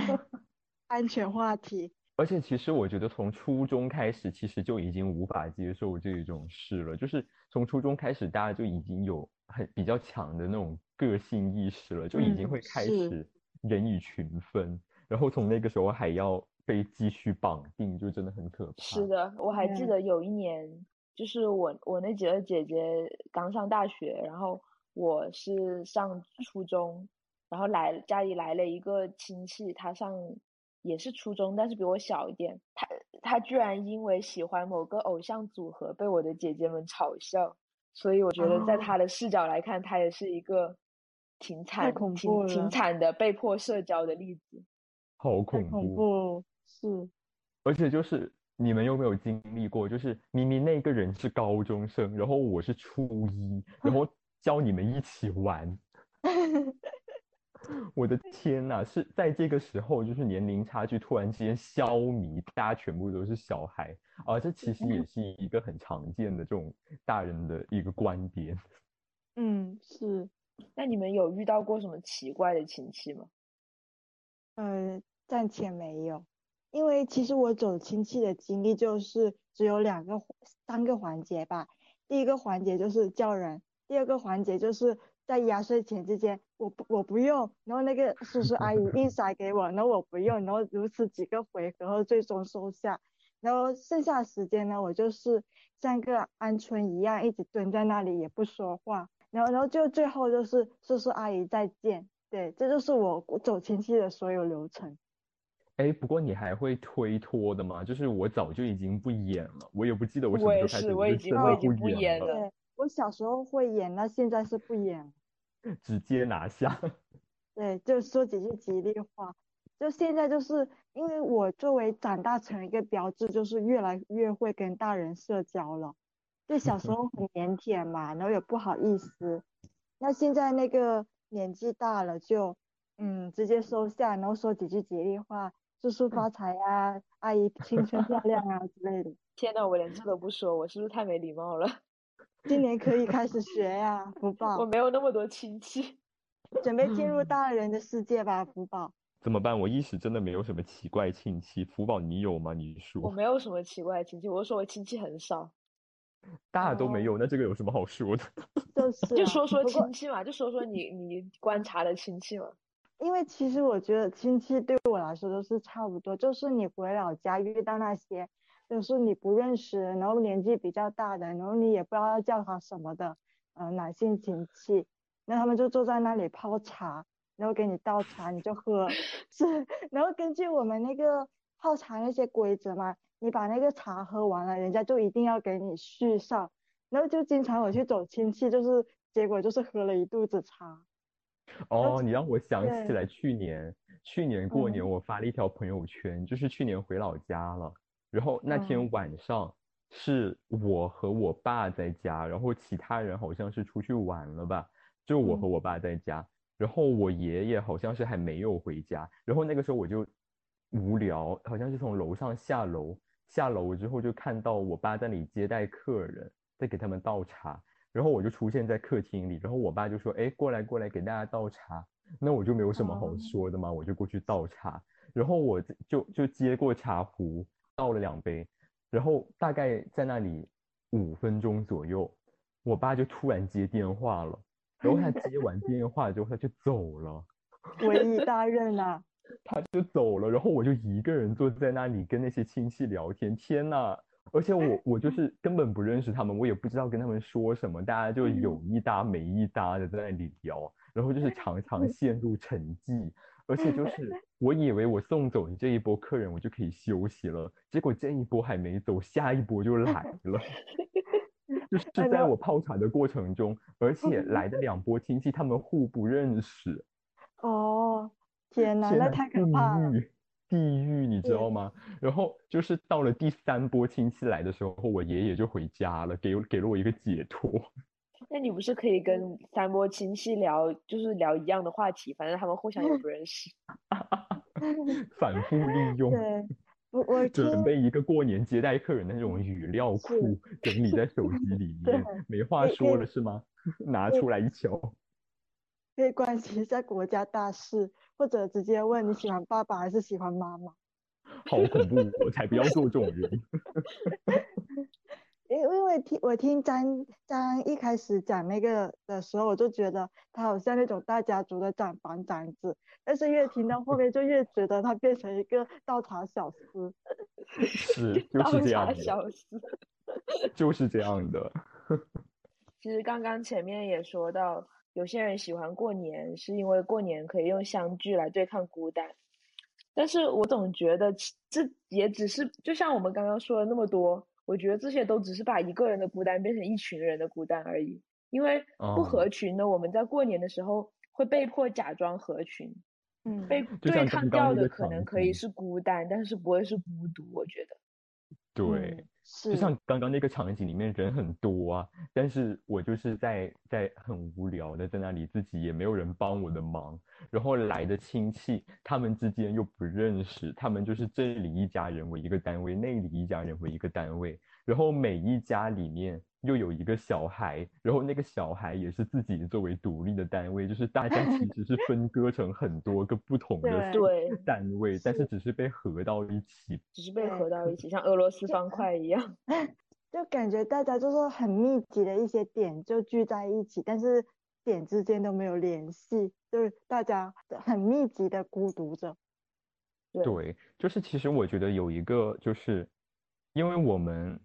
安全话题，而且其实我觉得从初中开始，其实就已经无法接受这种事了。就是从初中开始，大家就已经有很比较强的那种个性意识了，就已经嗯会开始人以群分，然后从那个时候还要被继续绑定，就真的很可怕。是的，我还记得有一年，就是我我那几个姐姐刚上大学，然后我是上初中，然后来家里来了一个亲戚，他上也是初中，但是比我小一点。他他居然因为喜欢某个偶像组合被我的姐姐们嘲笑，所以我觉得在哦他的视角来看，他也是一个挺惨、挺挺惨的被迫社交的例子。好太恐恐怖，是，而且就是你们有没有经历过，就是明明那个人是高中生，然后我是初一，然后教你们一起玩。我的天呐，是在这个时候，就是年龄差距突然之间消弭，大家全部都是小孩，而这其实也是一个很常见的这种大人的一个观点。嗯，是，那你们有遇到过什么奇怪的亲戚吗？呃，暂且没有，因为其实我走亲戚的经历就是只有两个、三个环节吧。第一个环节就是叫人，第二个环节就是在压岁钱之间，我不我不用，然后那个叔叔阿姨硬塞给我，然后我不用，然后如此几个回合，后最终收下。然后剩下时间呢，我就是像个鹌鹑一样，一直蹲在那里也不说话。然后，然后就最后就是叔叔阿姨再见。对，这就是我走亲戚的所有流程。哎，不过你还会推脱的吗？就是我早就已经不演了，我也不记得我什么时候开始，我已就真的经我已经不演了，演了。对，我小时候会演，那现在是不演了。直接拿下。对，就说几句吉利话。就现在就是因为我作为长大成一个标志，就是越来越会跟大人社交了。就小时候很腼腆嘛，然后也不好意思。那现在那个年纪大了就，嗯直接收下，然后说几句吉利话，叔叔发财呀、阿姨青春漂亮啊之类的。天呐，我连这都不说，我是不是太没礼貌了？今年可以开始学呀、福宝我，没有那么多亲戚。准备进入 大人的世界吧，福宝。怎么办？我一时真的没有什么奇怪亲戚。福宝，你有吗？你说我，没有什么奇怪亲戚，我说我亲戚很少，大家都没哦有，那这个有什么好说的？就是啊就说说亲戚嘛，就说说你你观察的亲戚嘛。因为其实我觉得亲戚对我来说都是差不多，就是你回老家遇到那些就是你不认识，然后年纪比较大的，然后你也不知道要叫他什么的，呃，男性亲戚，那他们就坐在那里泡茶，然后给你倒茶，你就喝，是，然后根据我们那个泡茶那些规则嘛，你把那个茶喝完了，人家就一定要给你续上，然后就经常我去走亲戚，就是结果就是喝了一肚子茶。哦，你让我想起来去年，去年过年嗯。我发了一条朋友圈，就是去年回老家了，然后那嗯。天晚上是我和我爸在家，然后其他人好像是出去玩了吧，就我和嗯。我爸在家，然后我爷爷好像是还没有回家，然后那个时候我就无聊，好像是从楼上下楼，下楼之后就看到我爸在那里接待客人，在给他们倒茶。然后我就出现在客厅里，然后我爸就说：“哎，过来过来，给大家倒茶。”那我就没有什么好哦说的嘛，我就过去倒茶。然后我就就接过茶壶，倒了两杯，然后大概在那里五分钟左右，我爸就突然接电话了。然后他接完 电话之后，他就走了。委以大任啊，他就走了，然后我就一个人坐在那里跟那些亲戚聊天。天呐！而且我 我就是根本不认识他们，我也不知道跟他们说什么，大家就有一搭没一搭的在那里聊，然后就是常 常陷入沉寂。而且就是 我以为我送走你这一波客人，我就可以休息了，结果这一波还没走，下一波就来了。就是在我泡茶的过程中，而且来的两波亲戚他们互不认识。哦，天哪，那太可怕了！地狱，你知道吗？然后就是到了第三波亲戚来的时候，我爷爷就回家了，给给了我一个解脱。那你不是可以跟三波亲戚聊，就是聊一样的话题，反正他们互相也不认识。反复利用。对，我我准备一个过年接待客人的那种语料库，整理在手机里面，没话说了是吗？拿出来一瞧。可以关心一下国家大事，或者直接问你喜欢爸爸还是喜欢妈妈。好恐怖！我才不要做这种人。因因为听我听张张一开始讲那个的时候，我就觉得他好像那种大家族的长房长子，但是越听到后面就越觉得他变成一个倒茶小厮。是，就是这样的。小司。就是这样的。其实刚刚前面也说到。有些人喜欢过年，是因为过年可以用相聚来对抗孤单。但是我总觉得这也只是，就像我们刚刚说了那么多，我觉得这些都只是把一个人的孤单变成一群人的孤单而已。因为不合群的，我们在过年的时候会被迫假装合群，嗯，被对抗掉的可能可以是孤单，但是不会是孤独。我觉得，对。就像刚刚那个场景里面人很多啊，但是我就是在在很无聊的在那里，自己也没有人帮我的忙，然后来的亲戚他们之间又不认识，他们就是这里一家人为一个单位，那里一家人为一个单位，然后每一家里面。又有一个小孩，然后那个小孩也是自己作为独立的单位，就是大家其实是 分割成很多个不同的单位，但是只是被合到一起，只是被合到一起，像俄罗斯方块一样，就感觉大家就是很密集的一些点就聚在一起，但是点之间都没有联系，就是大家很密集的孤独着。对，就是其实我觉得有一个就是，因为我们。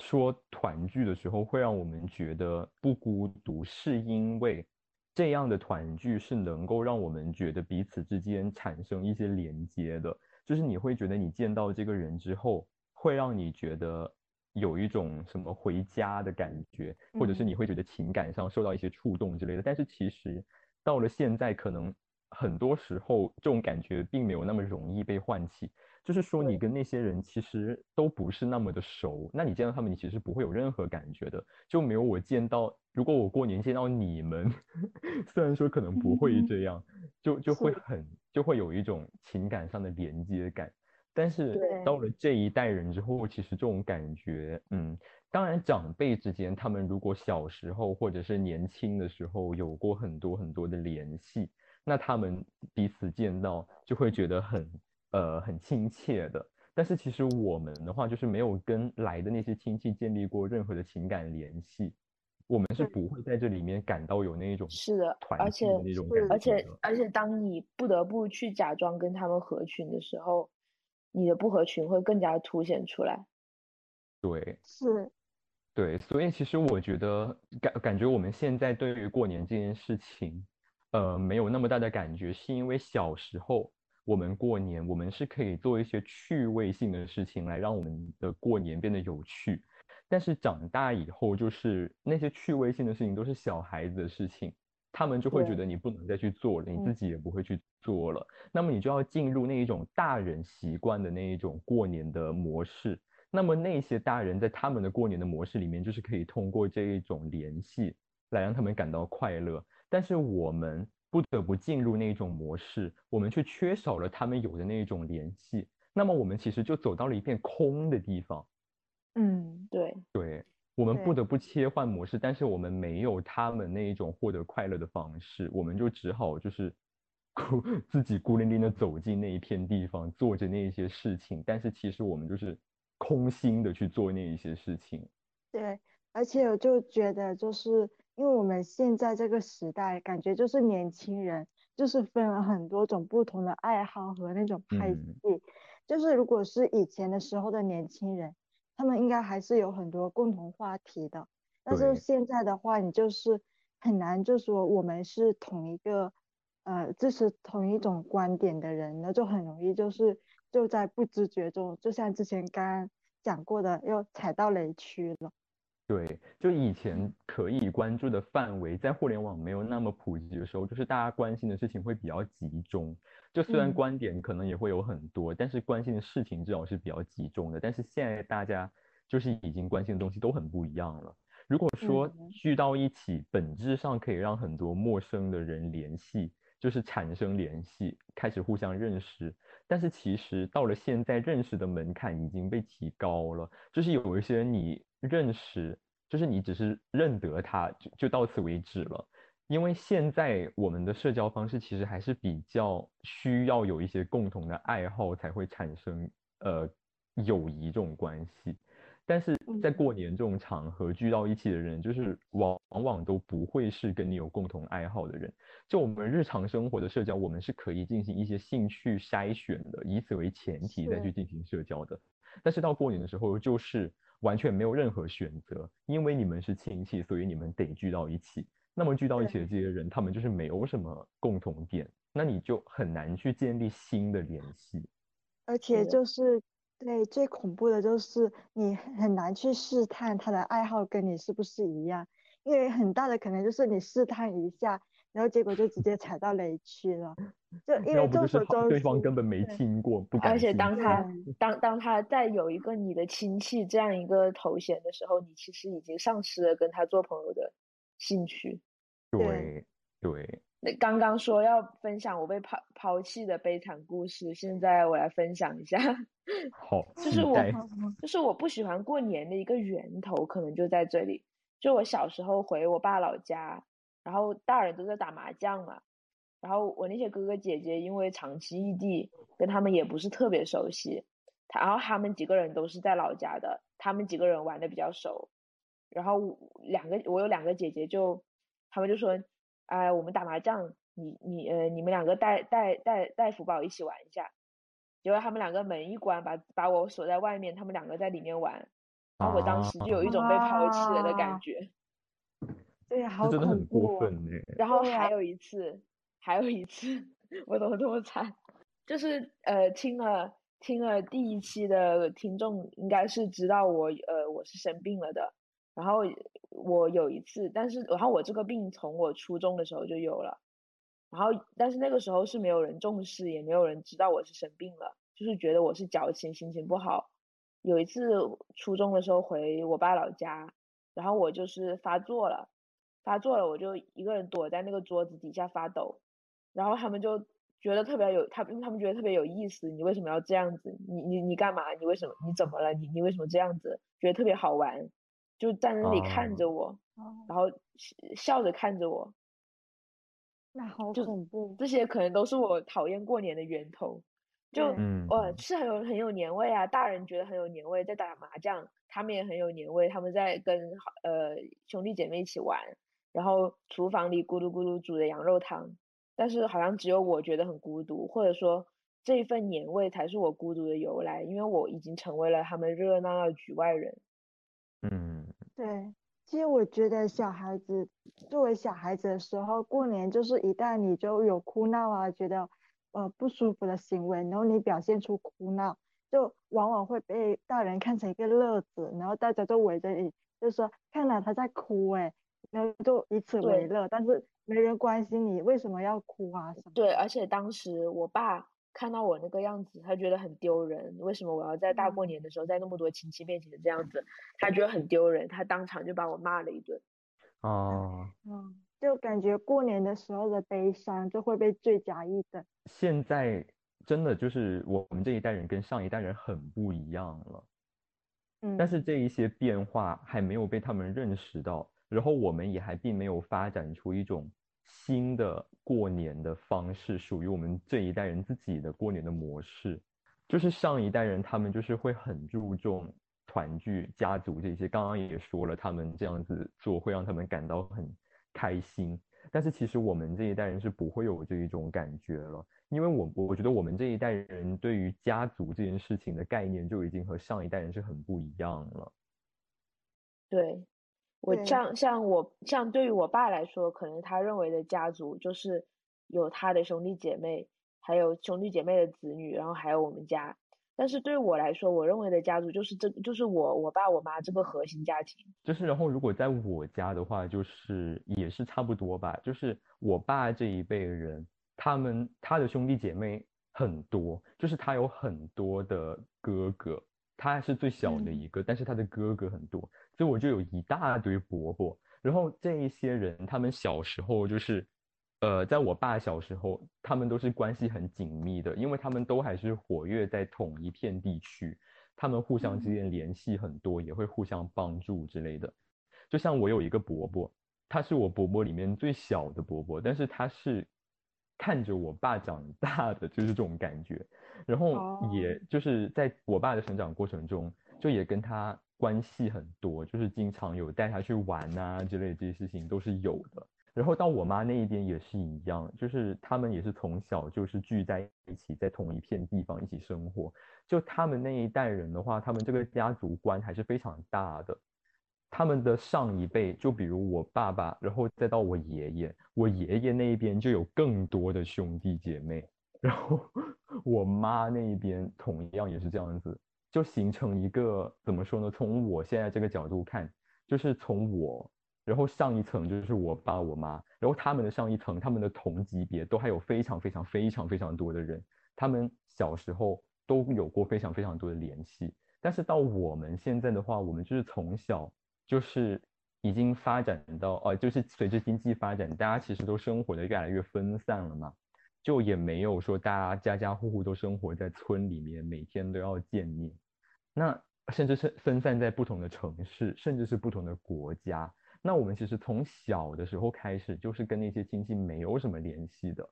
说团聚的时候会让我们觉得不孤独，是因为这样的团聚是能够让我们觉得彼此之间产生一些连接的。就是你会觉得你见到这个人之后，会让你觉得有一种什么回家的感觉，或者是你会觉得情感上受到一些触动之类的。但是其实到了现在，可能很多时候这种感觉并没有那么容易被唤起。就是说，你跟那些人其实都不是那么的熟，那你见到他们，你其实不会有任何感觉的，就没有我见到。如果我过年见到你们，虽然说可能不会这样，就就会很就会有一种情感上的连接感。但是到了这一代人之后，其实这种感觉，嗯，当然长辈之间，他们如果小时候或者是年轻的时候有过很多很多的联系，那他们彼此见到就会觉得很。呃，很亲切的，但是其实我们的话就是没有跟来的那些亲戚建立过任何的情感联系，我们是不会在这里面感到有那一种是的，而且那种感觉，而且而且当你不得不去假装跟他们合群的时候，你的不合群会更加凸显出来。对，是，对，所以其实我觉得感感觉我们现在对于过年这件事情，呃，没有那么大的感觉，是因为小时候。我们过年，我们是可以做一些趣味性的事情来让我们的过年变得有趣。但是长大以后，就是那些趣味性的事情都是小孩子的事情，他们就会觉得你不能再去做了，你自己也不会去做了。那么你就要进入那一种大人习惯的那一种过年的模式。那么那些大人在他们的过年的模式里面，就是可以通过这一种联系来让他们感到快乐。但是我们。不得不进入那一种模式，我们却缺少了他们有的那一种联系，那么我们其实就走到了一片空的地方。嗯，对，对，我们不得不切换模式，但是我们没有他们那一种获得快乐的方式，我们就只好就是 孤自己孤零零的走进那一片地方，做着那一些事情，但是其实我们就是空心的去做那一些事情。对，而且我就觉得就是因为我们现在这个时代，感觉就是年轻人就是分了很多种不同的爱好和那种派系。就是如果是以前的时候的年轻人，他们应该还是有很多共同话题的。但是现在的话，你就是很难就说我们是同一个呃支持同一种观点的人，那就很容易就是就在不知觉中，就像之前刚刚讲过的，又踩到雷区了。对，就以前可以关注的范围，在互联网没有那么普及的时候，就是大家关心的事情会比较集中。就虽然观点可能也会有很多，但是关心的事情至少是比较集中的。但是现在大家就是已经关心的东西都很不一样了。如果说聚到一起，本质上可以让很多陌生的人联系，就是产生联系，开始互相认识。但是其实到了现在，认识的门槛已经被提高了，就是有一些你。认识就是你只是认得他，就就到此为止了。因为现在我们的社交方式其实还是比较需要有一些共同的爱好才会产生呃友谊这种关系。但是在过年这种场合聚到一起的人，就是往往往都不会是跟你有共同爱好的人。就我们日常生活的社交，我们是可以进行一些兴趣筛选的，以此为前提再去进行社交的。但是到过年的时候，就是。完全没有任何选择，因为你们是亲戚，所以你们得聚到一起。那么聚到一起的这些人，他们就是没有什么共同点，那你就很难去建立新的联系。而且就是对最恐怖的就是你很难去试探他的爱好跟你是不是一样，因为很大的可能就是你试探一下。然后结果就直接踩到雷区了，就因为众所周知，对方根本没听过，不敢。而且当他当当他在有一个你的亲戚这样一个头衔的时候，你其实已经丧失了跟他做朋友的兴趣。对对。那刚刚说要分享我被抛抛弃的悲惨故事，现在我来分享一下。好，就是我就是我不喜欢过年的一个源头，可能就在这里。就我小时候回我爸老家。然后大人都在打麻将嘛，然后我那些哥哥姐姐因为长期异地，跟他们也不是特别熟悉，他然后他们几个人都是在老家的，他们几个人玩的比较熟，然后两个我有两个姐姐就，他们就说，哎，我们打麻将，你你呃你们两个带带带带福宝一起玩一下，结果他们两个门一关，把把我锁在外面，他们两个在里面玩，然后我当时就有一种被抛弃了的感觉。对呀，好真的很过分呢。然后还有一次，还有一次，我怎么这么惨？就是呃，听了听了第一期的听众应该是知道我呃我是生病了的。然后我有一次，但是然后我这个病从我初中的时候就有了。然后但是那个时候是没有人重视，也没有人知道我是生病了，就是觉得我是矫情，心情不好。有一次初中的时候回我爸老家，然后我就是发作了。发作了，我就一个人躲在那个桌子底下发抖，然后他们就觉得特别有，他他们觉得特别有意思。你为什么要这样子？你你你干嘛？你为什么？你怎么了？你你为什么这样子？觉得特别好玩，就站在那里看着我，然后笑着看着我。那好恐怖。这些可能都是我讨厌过年的源头。就哦，是很有很有年味啊！大人觉得很有年味，在打麻将，他们也很有年味，他们在跟呃兄弟姐妹一起玩。然后厨房里咕噜咕噜煮的羊肉汤，但是好像只有我觉得很孤独，或者说这一份年味才是我孤独的由来，因为我已经成为了他们热热闹闹的局外人。嗯，对，其实我觉得小孩子作为小孩子的时候，过年就是一旦你就有哭闹啊，觉得呃不舒服的行为，然后你表现出哭闹，就往往会被大人看成一个乐子，然后大家都围着你，就说看了他在哭哎。然后就以此为乐，但是没人关心你为什么要哭啊什么？对，而且当时我爸看到我那个样子，他觉得很丢人。为什么我要在大过年的时候在那么多亲戚面前这样子？他觉得很丢人，他当场就把我骂了一顿。哦，嗯，就感觉过年的时候的悲伤就会被罪加一等。现在真的就是我们这一代人跟上一代人很不一样了。嗯，但是这一些变化还没有被他们认识到。然后我们也还并没有发展出一种新的过年的方式，属于我们这一代人自己的过年的模式。就是上一代人他们就是会很注重团聚家族这些，刚刚也说了，他们这样子做会让他们感到很开心。但是其实我们这一代人是不会有这一种感觉了，因为我我觉得我们这一代人对于家族这件事情的概念就已经和上一代人是很不一样了。对，我像像我像对于我爸来说，可能他认为的家族就是有他的兄弟姐妹，还有兄弟姐妹的子女，然后还有我们家。但是对于我来说，我认为的家族就是这，就是我、我爸、我妈这个核心家庭。就是，然后如果在我家的话，就是也是差不多吧。就是我爸这一辈人，他们他的兄弟姐妹很多，就是他有很多的哥哥，他是最小的一个，但是他的哥哥很多，所以我就有一大堆伯伯。然后这一些人，他们小时候就是。呃，在我爸小时候，他们都是关系很紧密的，因为他们都还是活跃在同一片地区，他们互相之间联系很多，也会互相帮助之类的。就像我有一个伯伯，他是我伯伯里面最小的伯伯，但是他是看着我爸长大的，就是这种感觉。然后也就是在我爸的成长过程中，就也跟他关系很多，就是经常有带他去玩啊之类这些事情都是有的。然后到我妈那一边也是一样，就是他们也是从小就是聚在一起，在同一片地方一起生活。就他们那一代人的话，他们这个家族观还是非常大的。他们的上一辈，就比如我爸爸，然后再到我爷爷，我爷爷那一边就有更多的兄弟姐妹。然后 我妈那一边同样也是这样子，就形成一个怎么说呢？从我现在这个角度看，就是从我。然后上一层就是我爸我妈，然后他们的上一层，他们的同级别都还有非常非常非常非常多的人，他们小时候都有过非常非常多的联系。但是到我们现在的话，我们就是从小就是已经发展到，呃，就是随着经济发展，大家其实都生活的越来越分散了嘛，就也没有说大家家家户户都生活在村里面，每天都要见面，那甚至是分散在不同的城市，甚至是不同的国家。那我们其实从小的时候开始，就是跟那些亲戚没有什么联系的，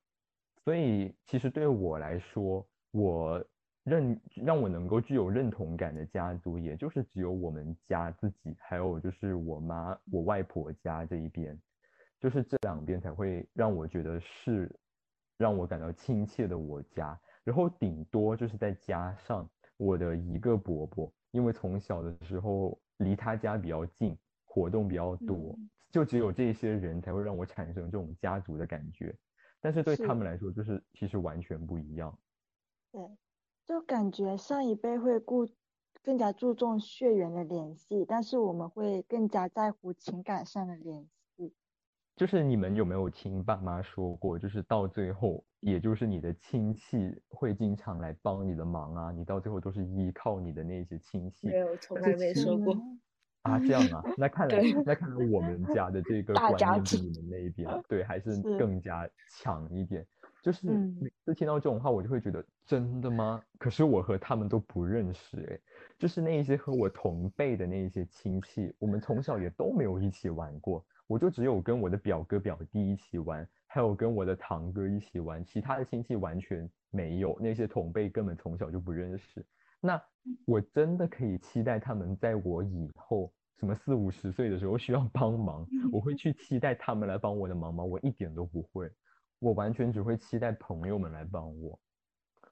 所以其实对我来说，我认让我能够具有认同感的家族，也就是只有我们家自己，还有就是我妈、我外婆家这一边，就是这两边才会让我觉得是让我感到亲切的我家。然后顶多就是再加上我的一个伯伯，因为从小的时候离他家比较近。活动比较多，就只有这些人才会让我产生这种家族的感觉，但是对他们来说，就是其实完全不一样。对，就感觉上一辈会顾更加注重血缘的联系，但是我们会更加在乎情感上的联系。就是你们有没有听爸妈说过，就是到最后，也就是你的亲戚会经常来帮你的忙啊，你到最后都是依靠你的那些亲戚。没有，从来没说过。啊，这样啊，那看来那看来我们家的这个观念比你们那一边 对还是更加强一点。就是每次听到这种话，我就会觉得真的吗？可是我和他们都不认识哎，就是那一些和我同辈的那一些亲戚，我们从小也都没有一起玩过，我就只有跟我的表哥表弟一起玩，还有跟我的堂哥一起玩，其他的亲戚完全没有，那些同辈根本从小就不认识。那我真的可以期待他们在我以后。什么四五十岁的时候需要帮忙，我会去期待他们来帮我的忙吗？我一点都不会，我完全只会期待朋友们来帮我。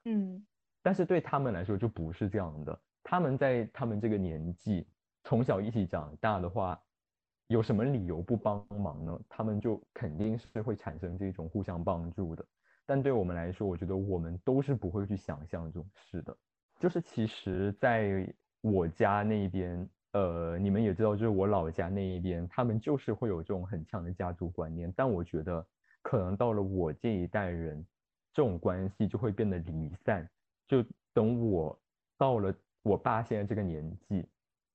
嗯，但是对他们来说就不是这样的。他们在他们这个年纪，从小一起长大的话，有什么理由不帮忙呢？他们就肯定是会产生这种互相帮助的。但对我们来说，我觉得我们都是不会去想象这种事的。就是其实在我家那边。呃，你们也知道，就是我老家那一边，他们就是会有这种很强的家族观念。但我觉得，可能到了我这一代人，这种关系就会变得离散。就等我到了我爸现在这个年纪，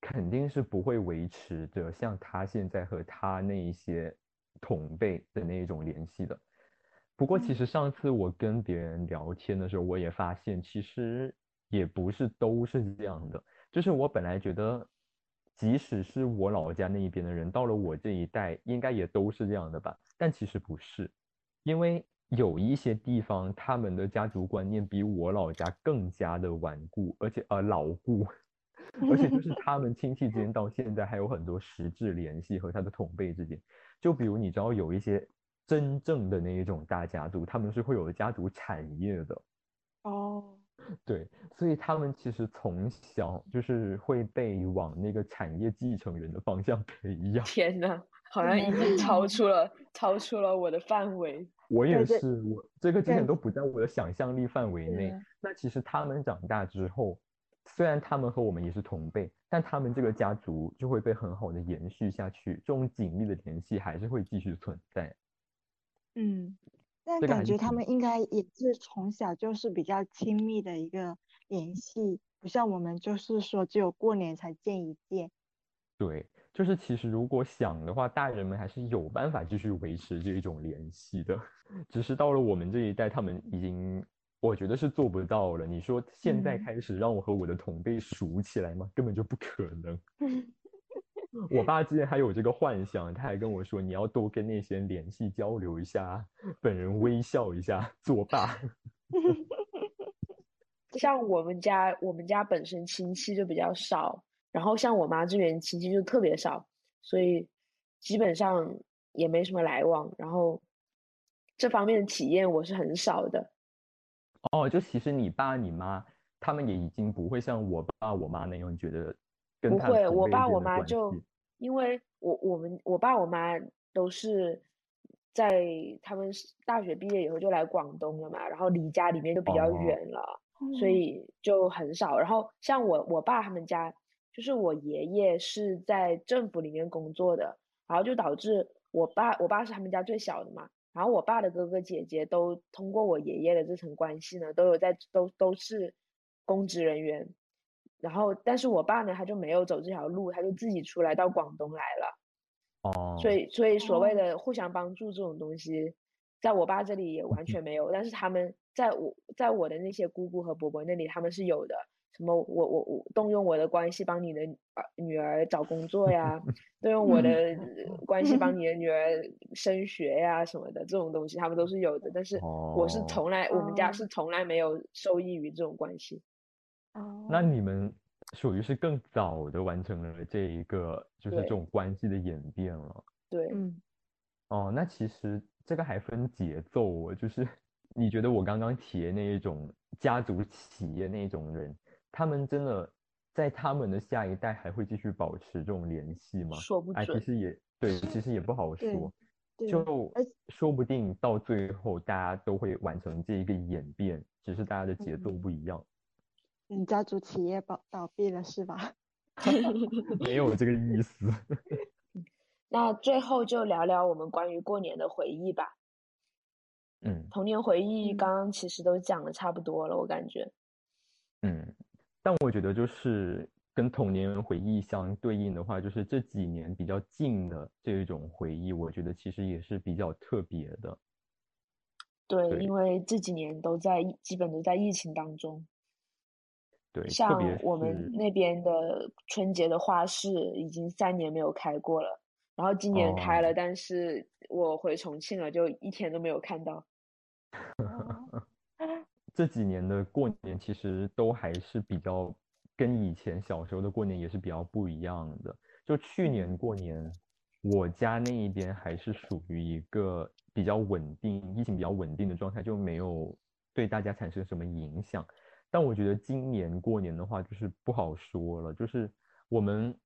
肯定是不会维持着像他现在和他那一些同辈的那一种联系的。不过，其实上次我跟别人聊天的时候，我也发现，其实也不是都是这样的。就是我本来觉得。即使是我老家那一边的人，到了我这一代，应该也都是这样的吧？但其实不是，因为有一些地方，他们的家族观念比我老家更加的顽固，而且呃牢固。而且就是 他们亲戚之间到现在还有很多实质联系和他的同辈之间，就比如你知道有一些真正的那一种大家族，他们是会有家族产业的。哦，对，所以他们其实从小就是会被往那个产业继承人的方向培养。天呐，好像已经 超出了超出了我的范围。我也是，我这个之前都不在我的想象力范围内。那其实他们长大之后，虽然他们和我们也是同辈，但他们这个家族就会被很好的延续下去，这种紧密的联系还是会继续存在。嗯，但感觉他们应该也是从小就是比较亲密的一个联系，不像我们就是说只有过年才见一见。对，就是其实如果想的话，大人们还是有办法继续维持这一种联系的，只是到了我们这一代，他们已经，我觉得是做不到了。你说现在嗯开始让我和我的同辈熟起来吗？根本就不可能。我爸之前还有这个幻想，他还跟我说，你要多跟那些人联系交流一下，本人微笑一下，作罢。像我们家，我们家本身亲戚就比较少，然后像我妈这边亲戚就特别少，所以基本上也没什么来往。然后这方面的体验我是很少的。哦，就其实你爸你妈他们也已经不会像我爸我妈那样觉得跟不会，我爸我妈就因为我我们我爸我妈都是在他们是大学毕业以后就来广东了嘛，然后离家里面就比较哦远了，所哦以就很少。然后像我我爸他们家，就是我爷爷是在政府里面工作的，然后就导致我爸我爸是他们家最小的嘛，然后我爸的哥哥姐姐都通过我爷爷的这层关系呢，都有在都都是公职人员。然后，但是我爸呢，他就没有走这条路，他就自己出来到广东来了。哦，所以，所以所谓哦的互相帮助这种东西，在我爸这里也完全没有。但是他们在我在我的那些姑姑和伯伯那里，他们是有的。什么我我我动用我的关系帮你的儿女儿找工作呀，动用我的呃关系帮你的女儿升学呀什么的，这种东西他们都是有的。但是我是哦从来我们家哦是从来没有受益于这种关系。哦，那你们属于是更早的完成了这一个就是这种关系的演变了。对，嗯，哦，那其实这个还分节奏哦，就是 你觉得我刚刚提的那一种家族企业那一种人，他们真的在他们的下一代还会继续保持这种联系吗？哎，其说不准。实也对，其实也不好说，就说不定到最后大家都会完成这一个演变，只是大家的节奏嗯不一样，嗯，家族企业倒倒闭了是吧？没有这个意思。那最后就聊聊我们关于过年的回忆吧。嗯童年回忆嗯刚刚其实都讲的差不多了，我感觉。嗯，但我觉得就是跟童年回忆相对应的话，就是这几年比较近的这一种回忆，我觉得其实也是比较特别的。对，对因为这几年都在基本都在疫情当中，对，像我们那边的春节的花市已经三年没有开过了，然后今年开了，哦但是我回重庆了，就一天都没有看到。哦这几年的过年其实都还是比较跟以前小时候的过年也是比较不一样的。就去年过年，我家那一边还是属于一个比较稳定、疫情比较稳定的状态，就没有对大家产生什么影响。但我觉得今年过年的话，就是不好说了。就是我们，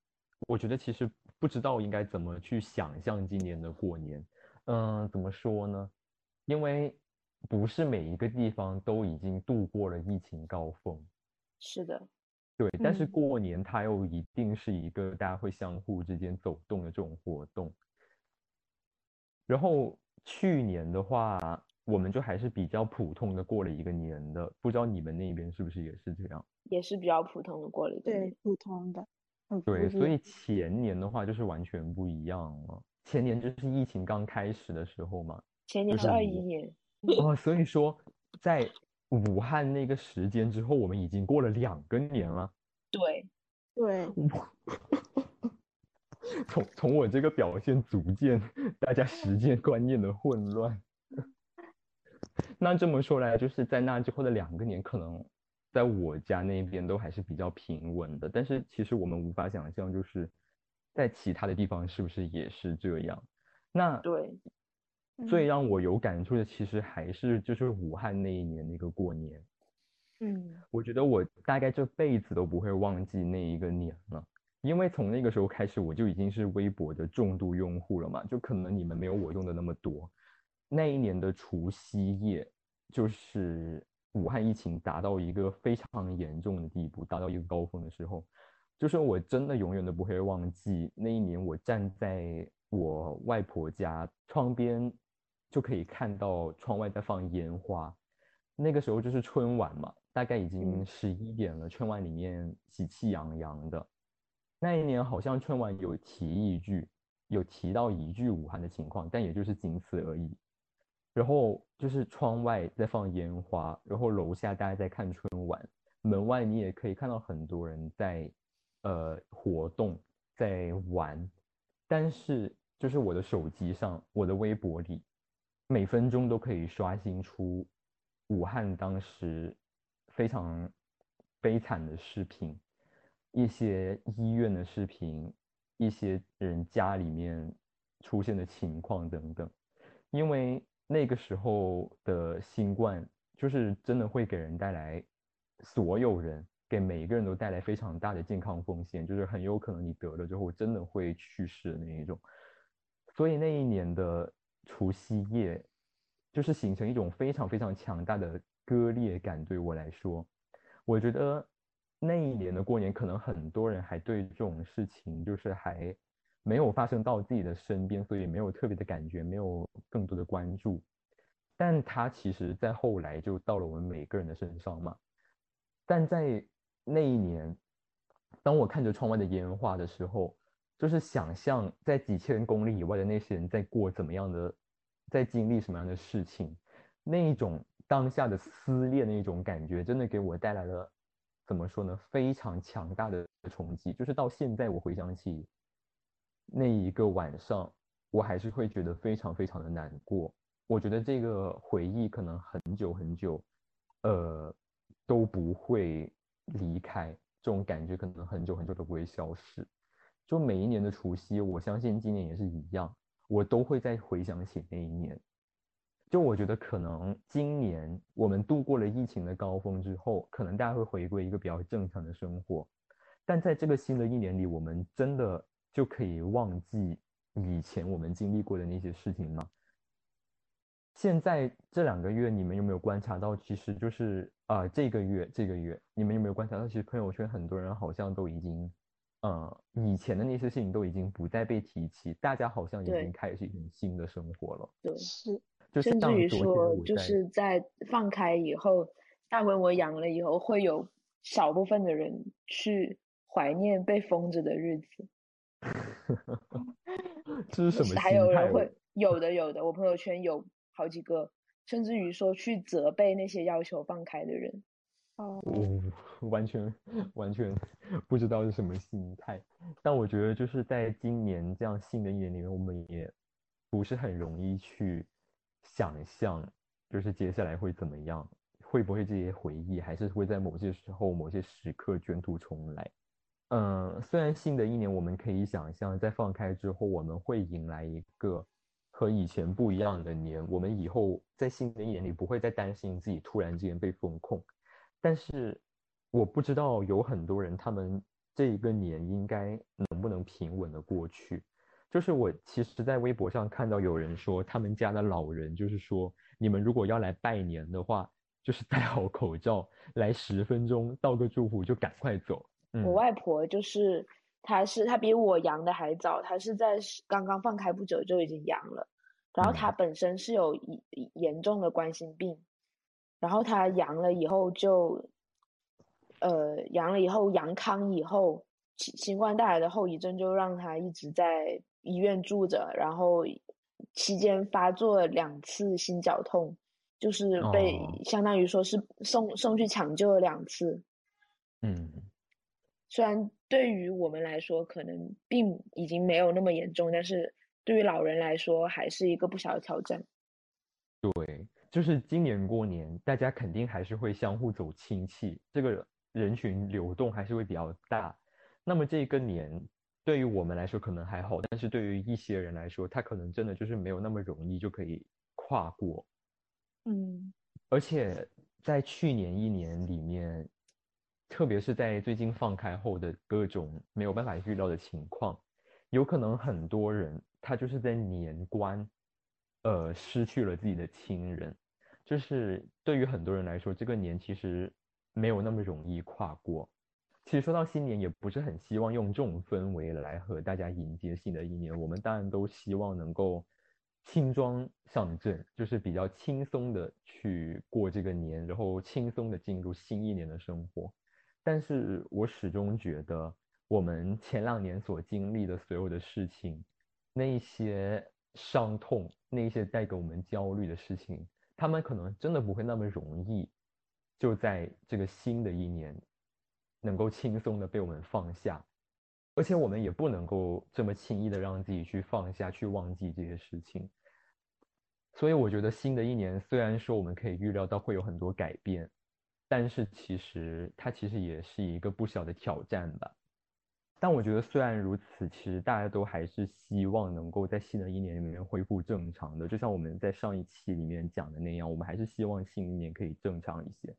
我觉得其实不知道应该怎么去想象今年的过年。嗯，怎么说呢？因为不是每一个地方都已经度过了疫情高峰，是的，对。但是嗯过年它又一定是一个大家会相互之间走动的这种活动。然后去年的话，我们就还是比较普通的过了一个年的，不知道你们那边是不是也是这样？也是比较普通的过了一个年对，普通的，很对，所以前年的话就是完全不一样了。前年就是疫情刚开始的时候嘛，前年是二一年，哦，所以说在武汉那个时间之后，我们已经过了两个年了。对，对，从从我这个表现，逐渐大家时间观念的混乱。那这么说来，就是在那之后的两个年，可能在我家那边都还是比较平稳的。但是其实我们无法想象，就是在其他的地方是不是也是这样？那对，最让我有感触的，其实还是就是武汉那一年那个过年。嗯，我觉得我大概这辈子都不会忘记那一个年了，因为从那个时候开始，我就已经是微博的重度用户了嘛。就可能你们没有我用的那么多。那一年的除夕夜，就是武汉疫情达到一个非常严重的地步，达到一个高峰的时候，就是我真的永远都不会忘记那一年，我站在我外婆家窗边，就可以看到窗外在放烟花。那个时候就是春晚嘛，大概已经十一点了，春晚里面喜气洋洋的。那一年好像春晚有提一句，有提到一句武汉的情况，但也就是仅此而已。然后就是窗外在放烟花，然后楼下大家在看春晚，门外你也可以看到很多人在，呃，活动，在玩。但是就是我的手机上，我的微博里，每分钟都可以刷新出武汉当时非常悲惨的视频，一些医院的视频，一些人家里面出现的情况等等，因为。那个时候的新冠，就是真的会给人带来，所有人给每一个人都带来非常大的健康风险，就是很有可能你得了之后真的会去世的那一种。所以那一年的除夕夜，就是形成一种非常非常强大的割裂感。对我来说，我觉得那一年的过年，可能很多人还对这种事情就是还。没有发生到自己的身边，所以没有特别的感觉，没有更多的关注。但它其实，在后来就到了我们每个人的身上嘛。但在那一年，当我看着窗外的烟花的时候，就是想象在几千公里以外的那些人在过怎么样的，在经历什么样的事情，那一种当下的撕裂，那一种感觉，真的给我带来了怎么说呢？非常强大的冲击。就是到现在，我回想起。那一个晚上，我还是会觉得非常非常的难过。我觉得这个回忆可能很久很久，呃，都不会离开。这种感觉可能很久很久都不会消失。就每一年的除夕，我相信今年也是一样，我都会再回想起那一年。就我觉得可能今年我们度过了疫情的高峰之后，可能大家会回归一个比较正常的生活。但在这个新的一年里，我们真的。就可以忘记以前我们经历过的那些事情吗？现在这两个月，你们有没有观察到？其实就是啊，这个月这个月，你们有没有观察到？其实朋友圈很多人好像都已经，呃，以前的那些事情都已经不再被提起，大家好像已经开始一种新的生活了。对，是，就甚至于说，就是在放开以后，大规模阳了以后，会有少部分的人去怀念被封着的日子。这是什么？还有人会有的有的，我朋友圈有好几个，甚至于说去责备那些要求放开的人。哦，完全完全不知道是什么心态。但我觉得就是在今年这样新的一年里面，我们也不是很容易去想象，就是接下来会怎么样，会不会这些回忆还是会在某些时候、某些时刻卷土重来。嗯，虽然新的一年我们可以想象，在放开之后，我们会迎来一个和以前不一样的年。我们以后在新的一年里不会再担心自己突然之间被封控。但是，我不知道有很多人，他们这一个年应该能不能平稳的过去。就是我其实，在微博上看到有人说，他们家的老人就是说，你们如果要来拜年的话，就是戴好口罩，来十分钟道个祝福就赶快走。我外婆就是，她是她比我阳的还早，她是在刚刚放开不久就已经阳了，然后她本身是有严严重的冠心病，然后他阳了以后就，呃，阳了以后阳康以后，新新冠带来的后遗症就让他一直在医院住着，然后期间发作两次心绞痛，就是被相当于说是送送去抢救了两次，嗯。虽然对于我们来说可能并已经没有那么严重，但是对于老人来说还是一个不小的挑战。对，就是今年过年，大家肯定还是会相互走亲戚，这个人群流动还是会比较大。那么这个年对于我们来说可能还好，但是对于一些人来说，他可能真的就是没有那么容易就可以跨过。嗯，而且在去年一年里面，特别是在最近放开后的各种没有办法预料的情况，有可能很多人他就是在年关，呃，失去了自己的亲人，就是对于很多人来说，这个年其实没有那么容易跨过。其实说到新年，也不是很希望用这种氛围来和大家迎接新的一年。我们当然都希望能够轻装上阵，就是比较轻松的去过这个年，然后轻松的进入新一年的生活。但是我始终觉得，我们前两年所经历的所有的事情，那些伤痛，那些带给我们焦虑的事情，他们可能真的不会那么容易，就在这个新的一年。能够轻松的被我们放下，而且我们也不能够这么轻易的让自己去放下去忘记这些事情。所以我觉得新的一年虽然说我们可以预料到会有很多改变，但是其实它其实也是一个不小的挑战吧。但我觉得虽然如此，其实大家都还是希望能够在新的一年里面恢复正常的，就像我们在上一期里面讲的那样，我们还是希望新一年可以正常一些。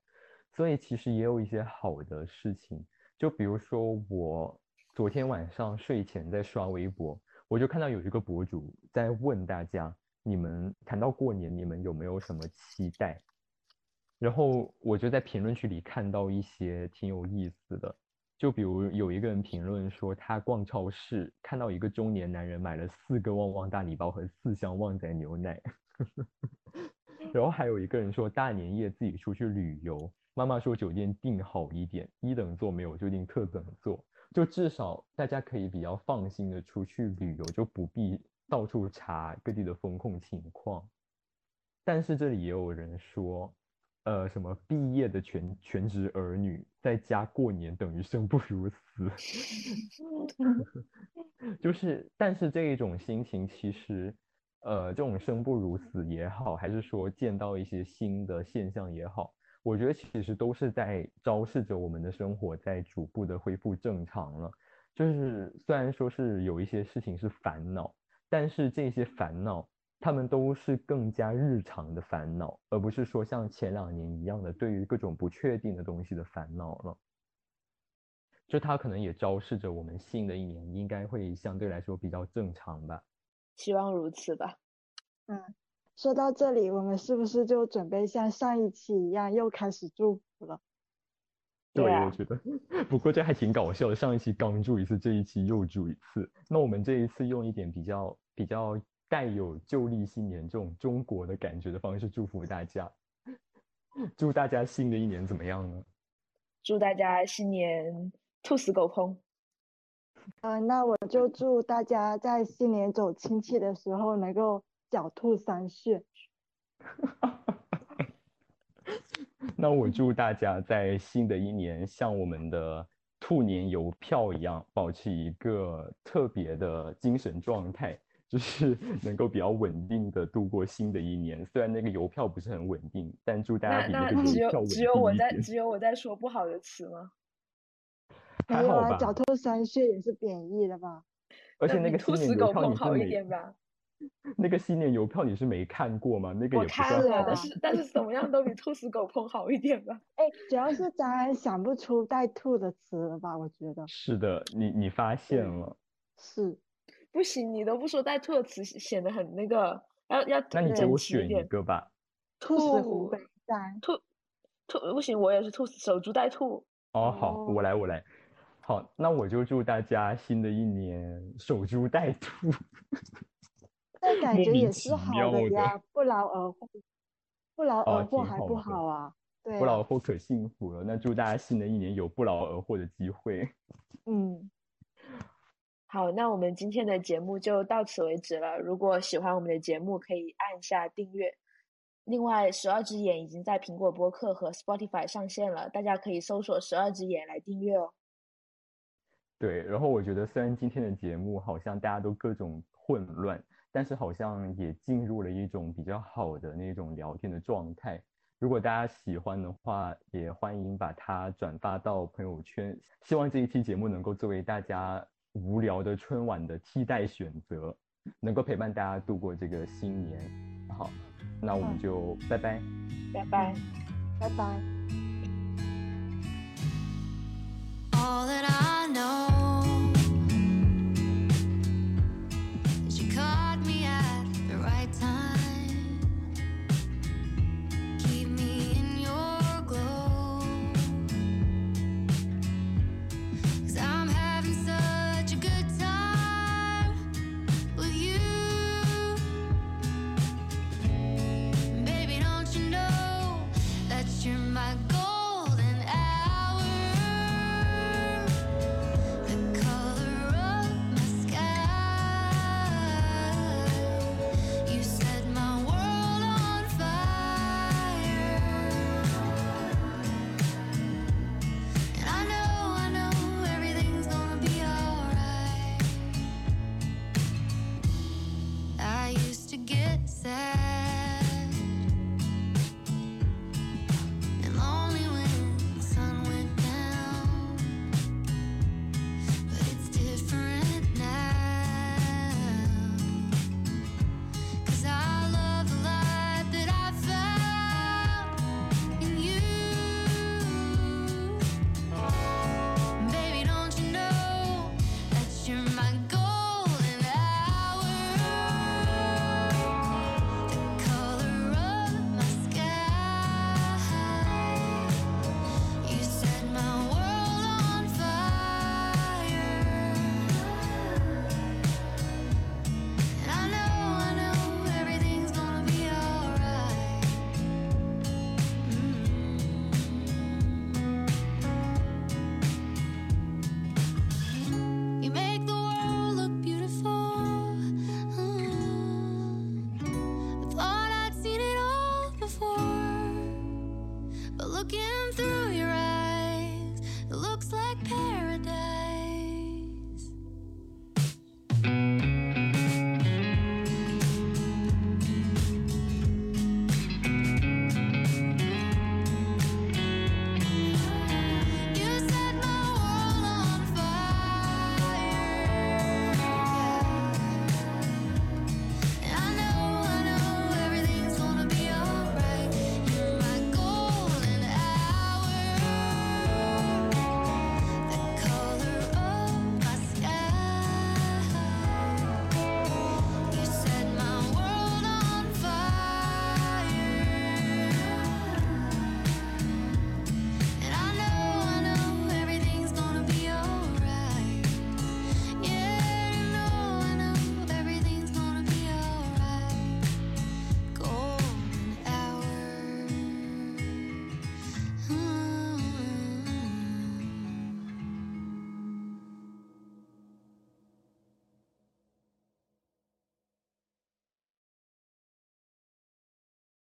所以其实也有一些好的事情，就比如说我昨天晚上睡前在刷微博，我就看到有一个博主在问大家，你们谈到过年，你们有没有什么期待？然后我就在评论区里看到一些挺有意思的，就比如有一个人评论说，他逛超市看到一个中年男人买了四个旺旺大礼包和四箱旺仔牛奶，然后还有一个人说大年夜自己出去旅游。妈妈说酒店订好一点，一等座没有就订特等座，就至少大家可以比较放心的出去旅游，就不必到处查各地的风控情况。但是这里也有人说，呃，什么毕业的全全职儿女在家过年等于生不如死，就是，但是这一种心情其实，呃，这种生不如死也好，还是说见到一些新的现象也好。我觉得其实都是在昭示着我们的生活在逐步的恢复正常了。就是虽然说是有一些事情是烦恼，但是这些烦恼，他们都是更加日常的烦恼，而不是说像前两年一样的对于各种不确定的东西的烦恼了。就它可能也昭示着我们新的一年应该会相对来说比较正常吧。希望如此吧。嗯。说到这里，我们是不是就准备像上一期一样又开始祝福了？对，我觉得。不过这还挺搞笑的，上一期刚祝一次，这一期又祝一次。那我们这一次用一点比较比较带有旧历新年这种中国的感觉的方式祝福大家。祝大家新的一年怎么样呢？祝大家新年兔死狗烹。呃，那我就祝大家在新年走亲戚的时候能够。狡兔三穴。那我祝大家在新的一年像我们的兔年邮票一样，保持一个特别的精神状态，就是 能够比较稳定的度过新的一年。虽然那个邮票不是很稳定，但祝大家比那个邮票稳定只有我在只有我在说不好的词吗？还好吧。狡兔三穴也是贬义的吧？而且那个新年邮票你好一点吧？那个新年邮票你是没看过吗？那个也不看了，但是但是怎么样都比兔死狗烹好一点吧。哎，主要是咱想不出带兔的词了吧？我觉得是的，你你发现了？是，不行，你都不说带兔的词，显得很那个，要要那你给我选一个吧。兔死狐悲哉。兔兔不行，我也是兔死守株待兔。哦，好，我来我来。好，那我就祝大家新的一年守株待兔。那感觉也是好的呀，不劳而获，不劳而获还不好啊？对，不劳而获可幸福了。那祝大家新的一年有不劳而获的机会。嗯，好，那我们今天的节目就到此为止了。如果喜欢我们的节目，可以按下订阅。另外，十二只眼已经在苹果播客和 Spotify 上线了，大家可以搜索十二只眼来订阅哦。对，然后我觉得虽然今天的节目好像大家都各种混乱，但是好像也进入了一种比较好的那种聊天的状态。如果大家喜欢的话，也欢迎把它转发到朋友圈。希望这一期节目能够作为大家。无聊的春晚的替代选择能够陪伴大家度过这个新年。好那我们就拜拜。拜拜。拜拜。All that i know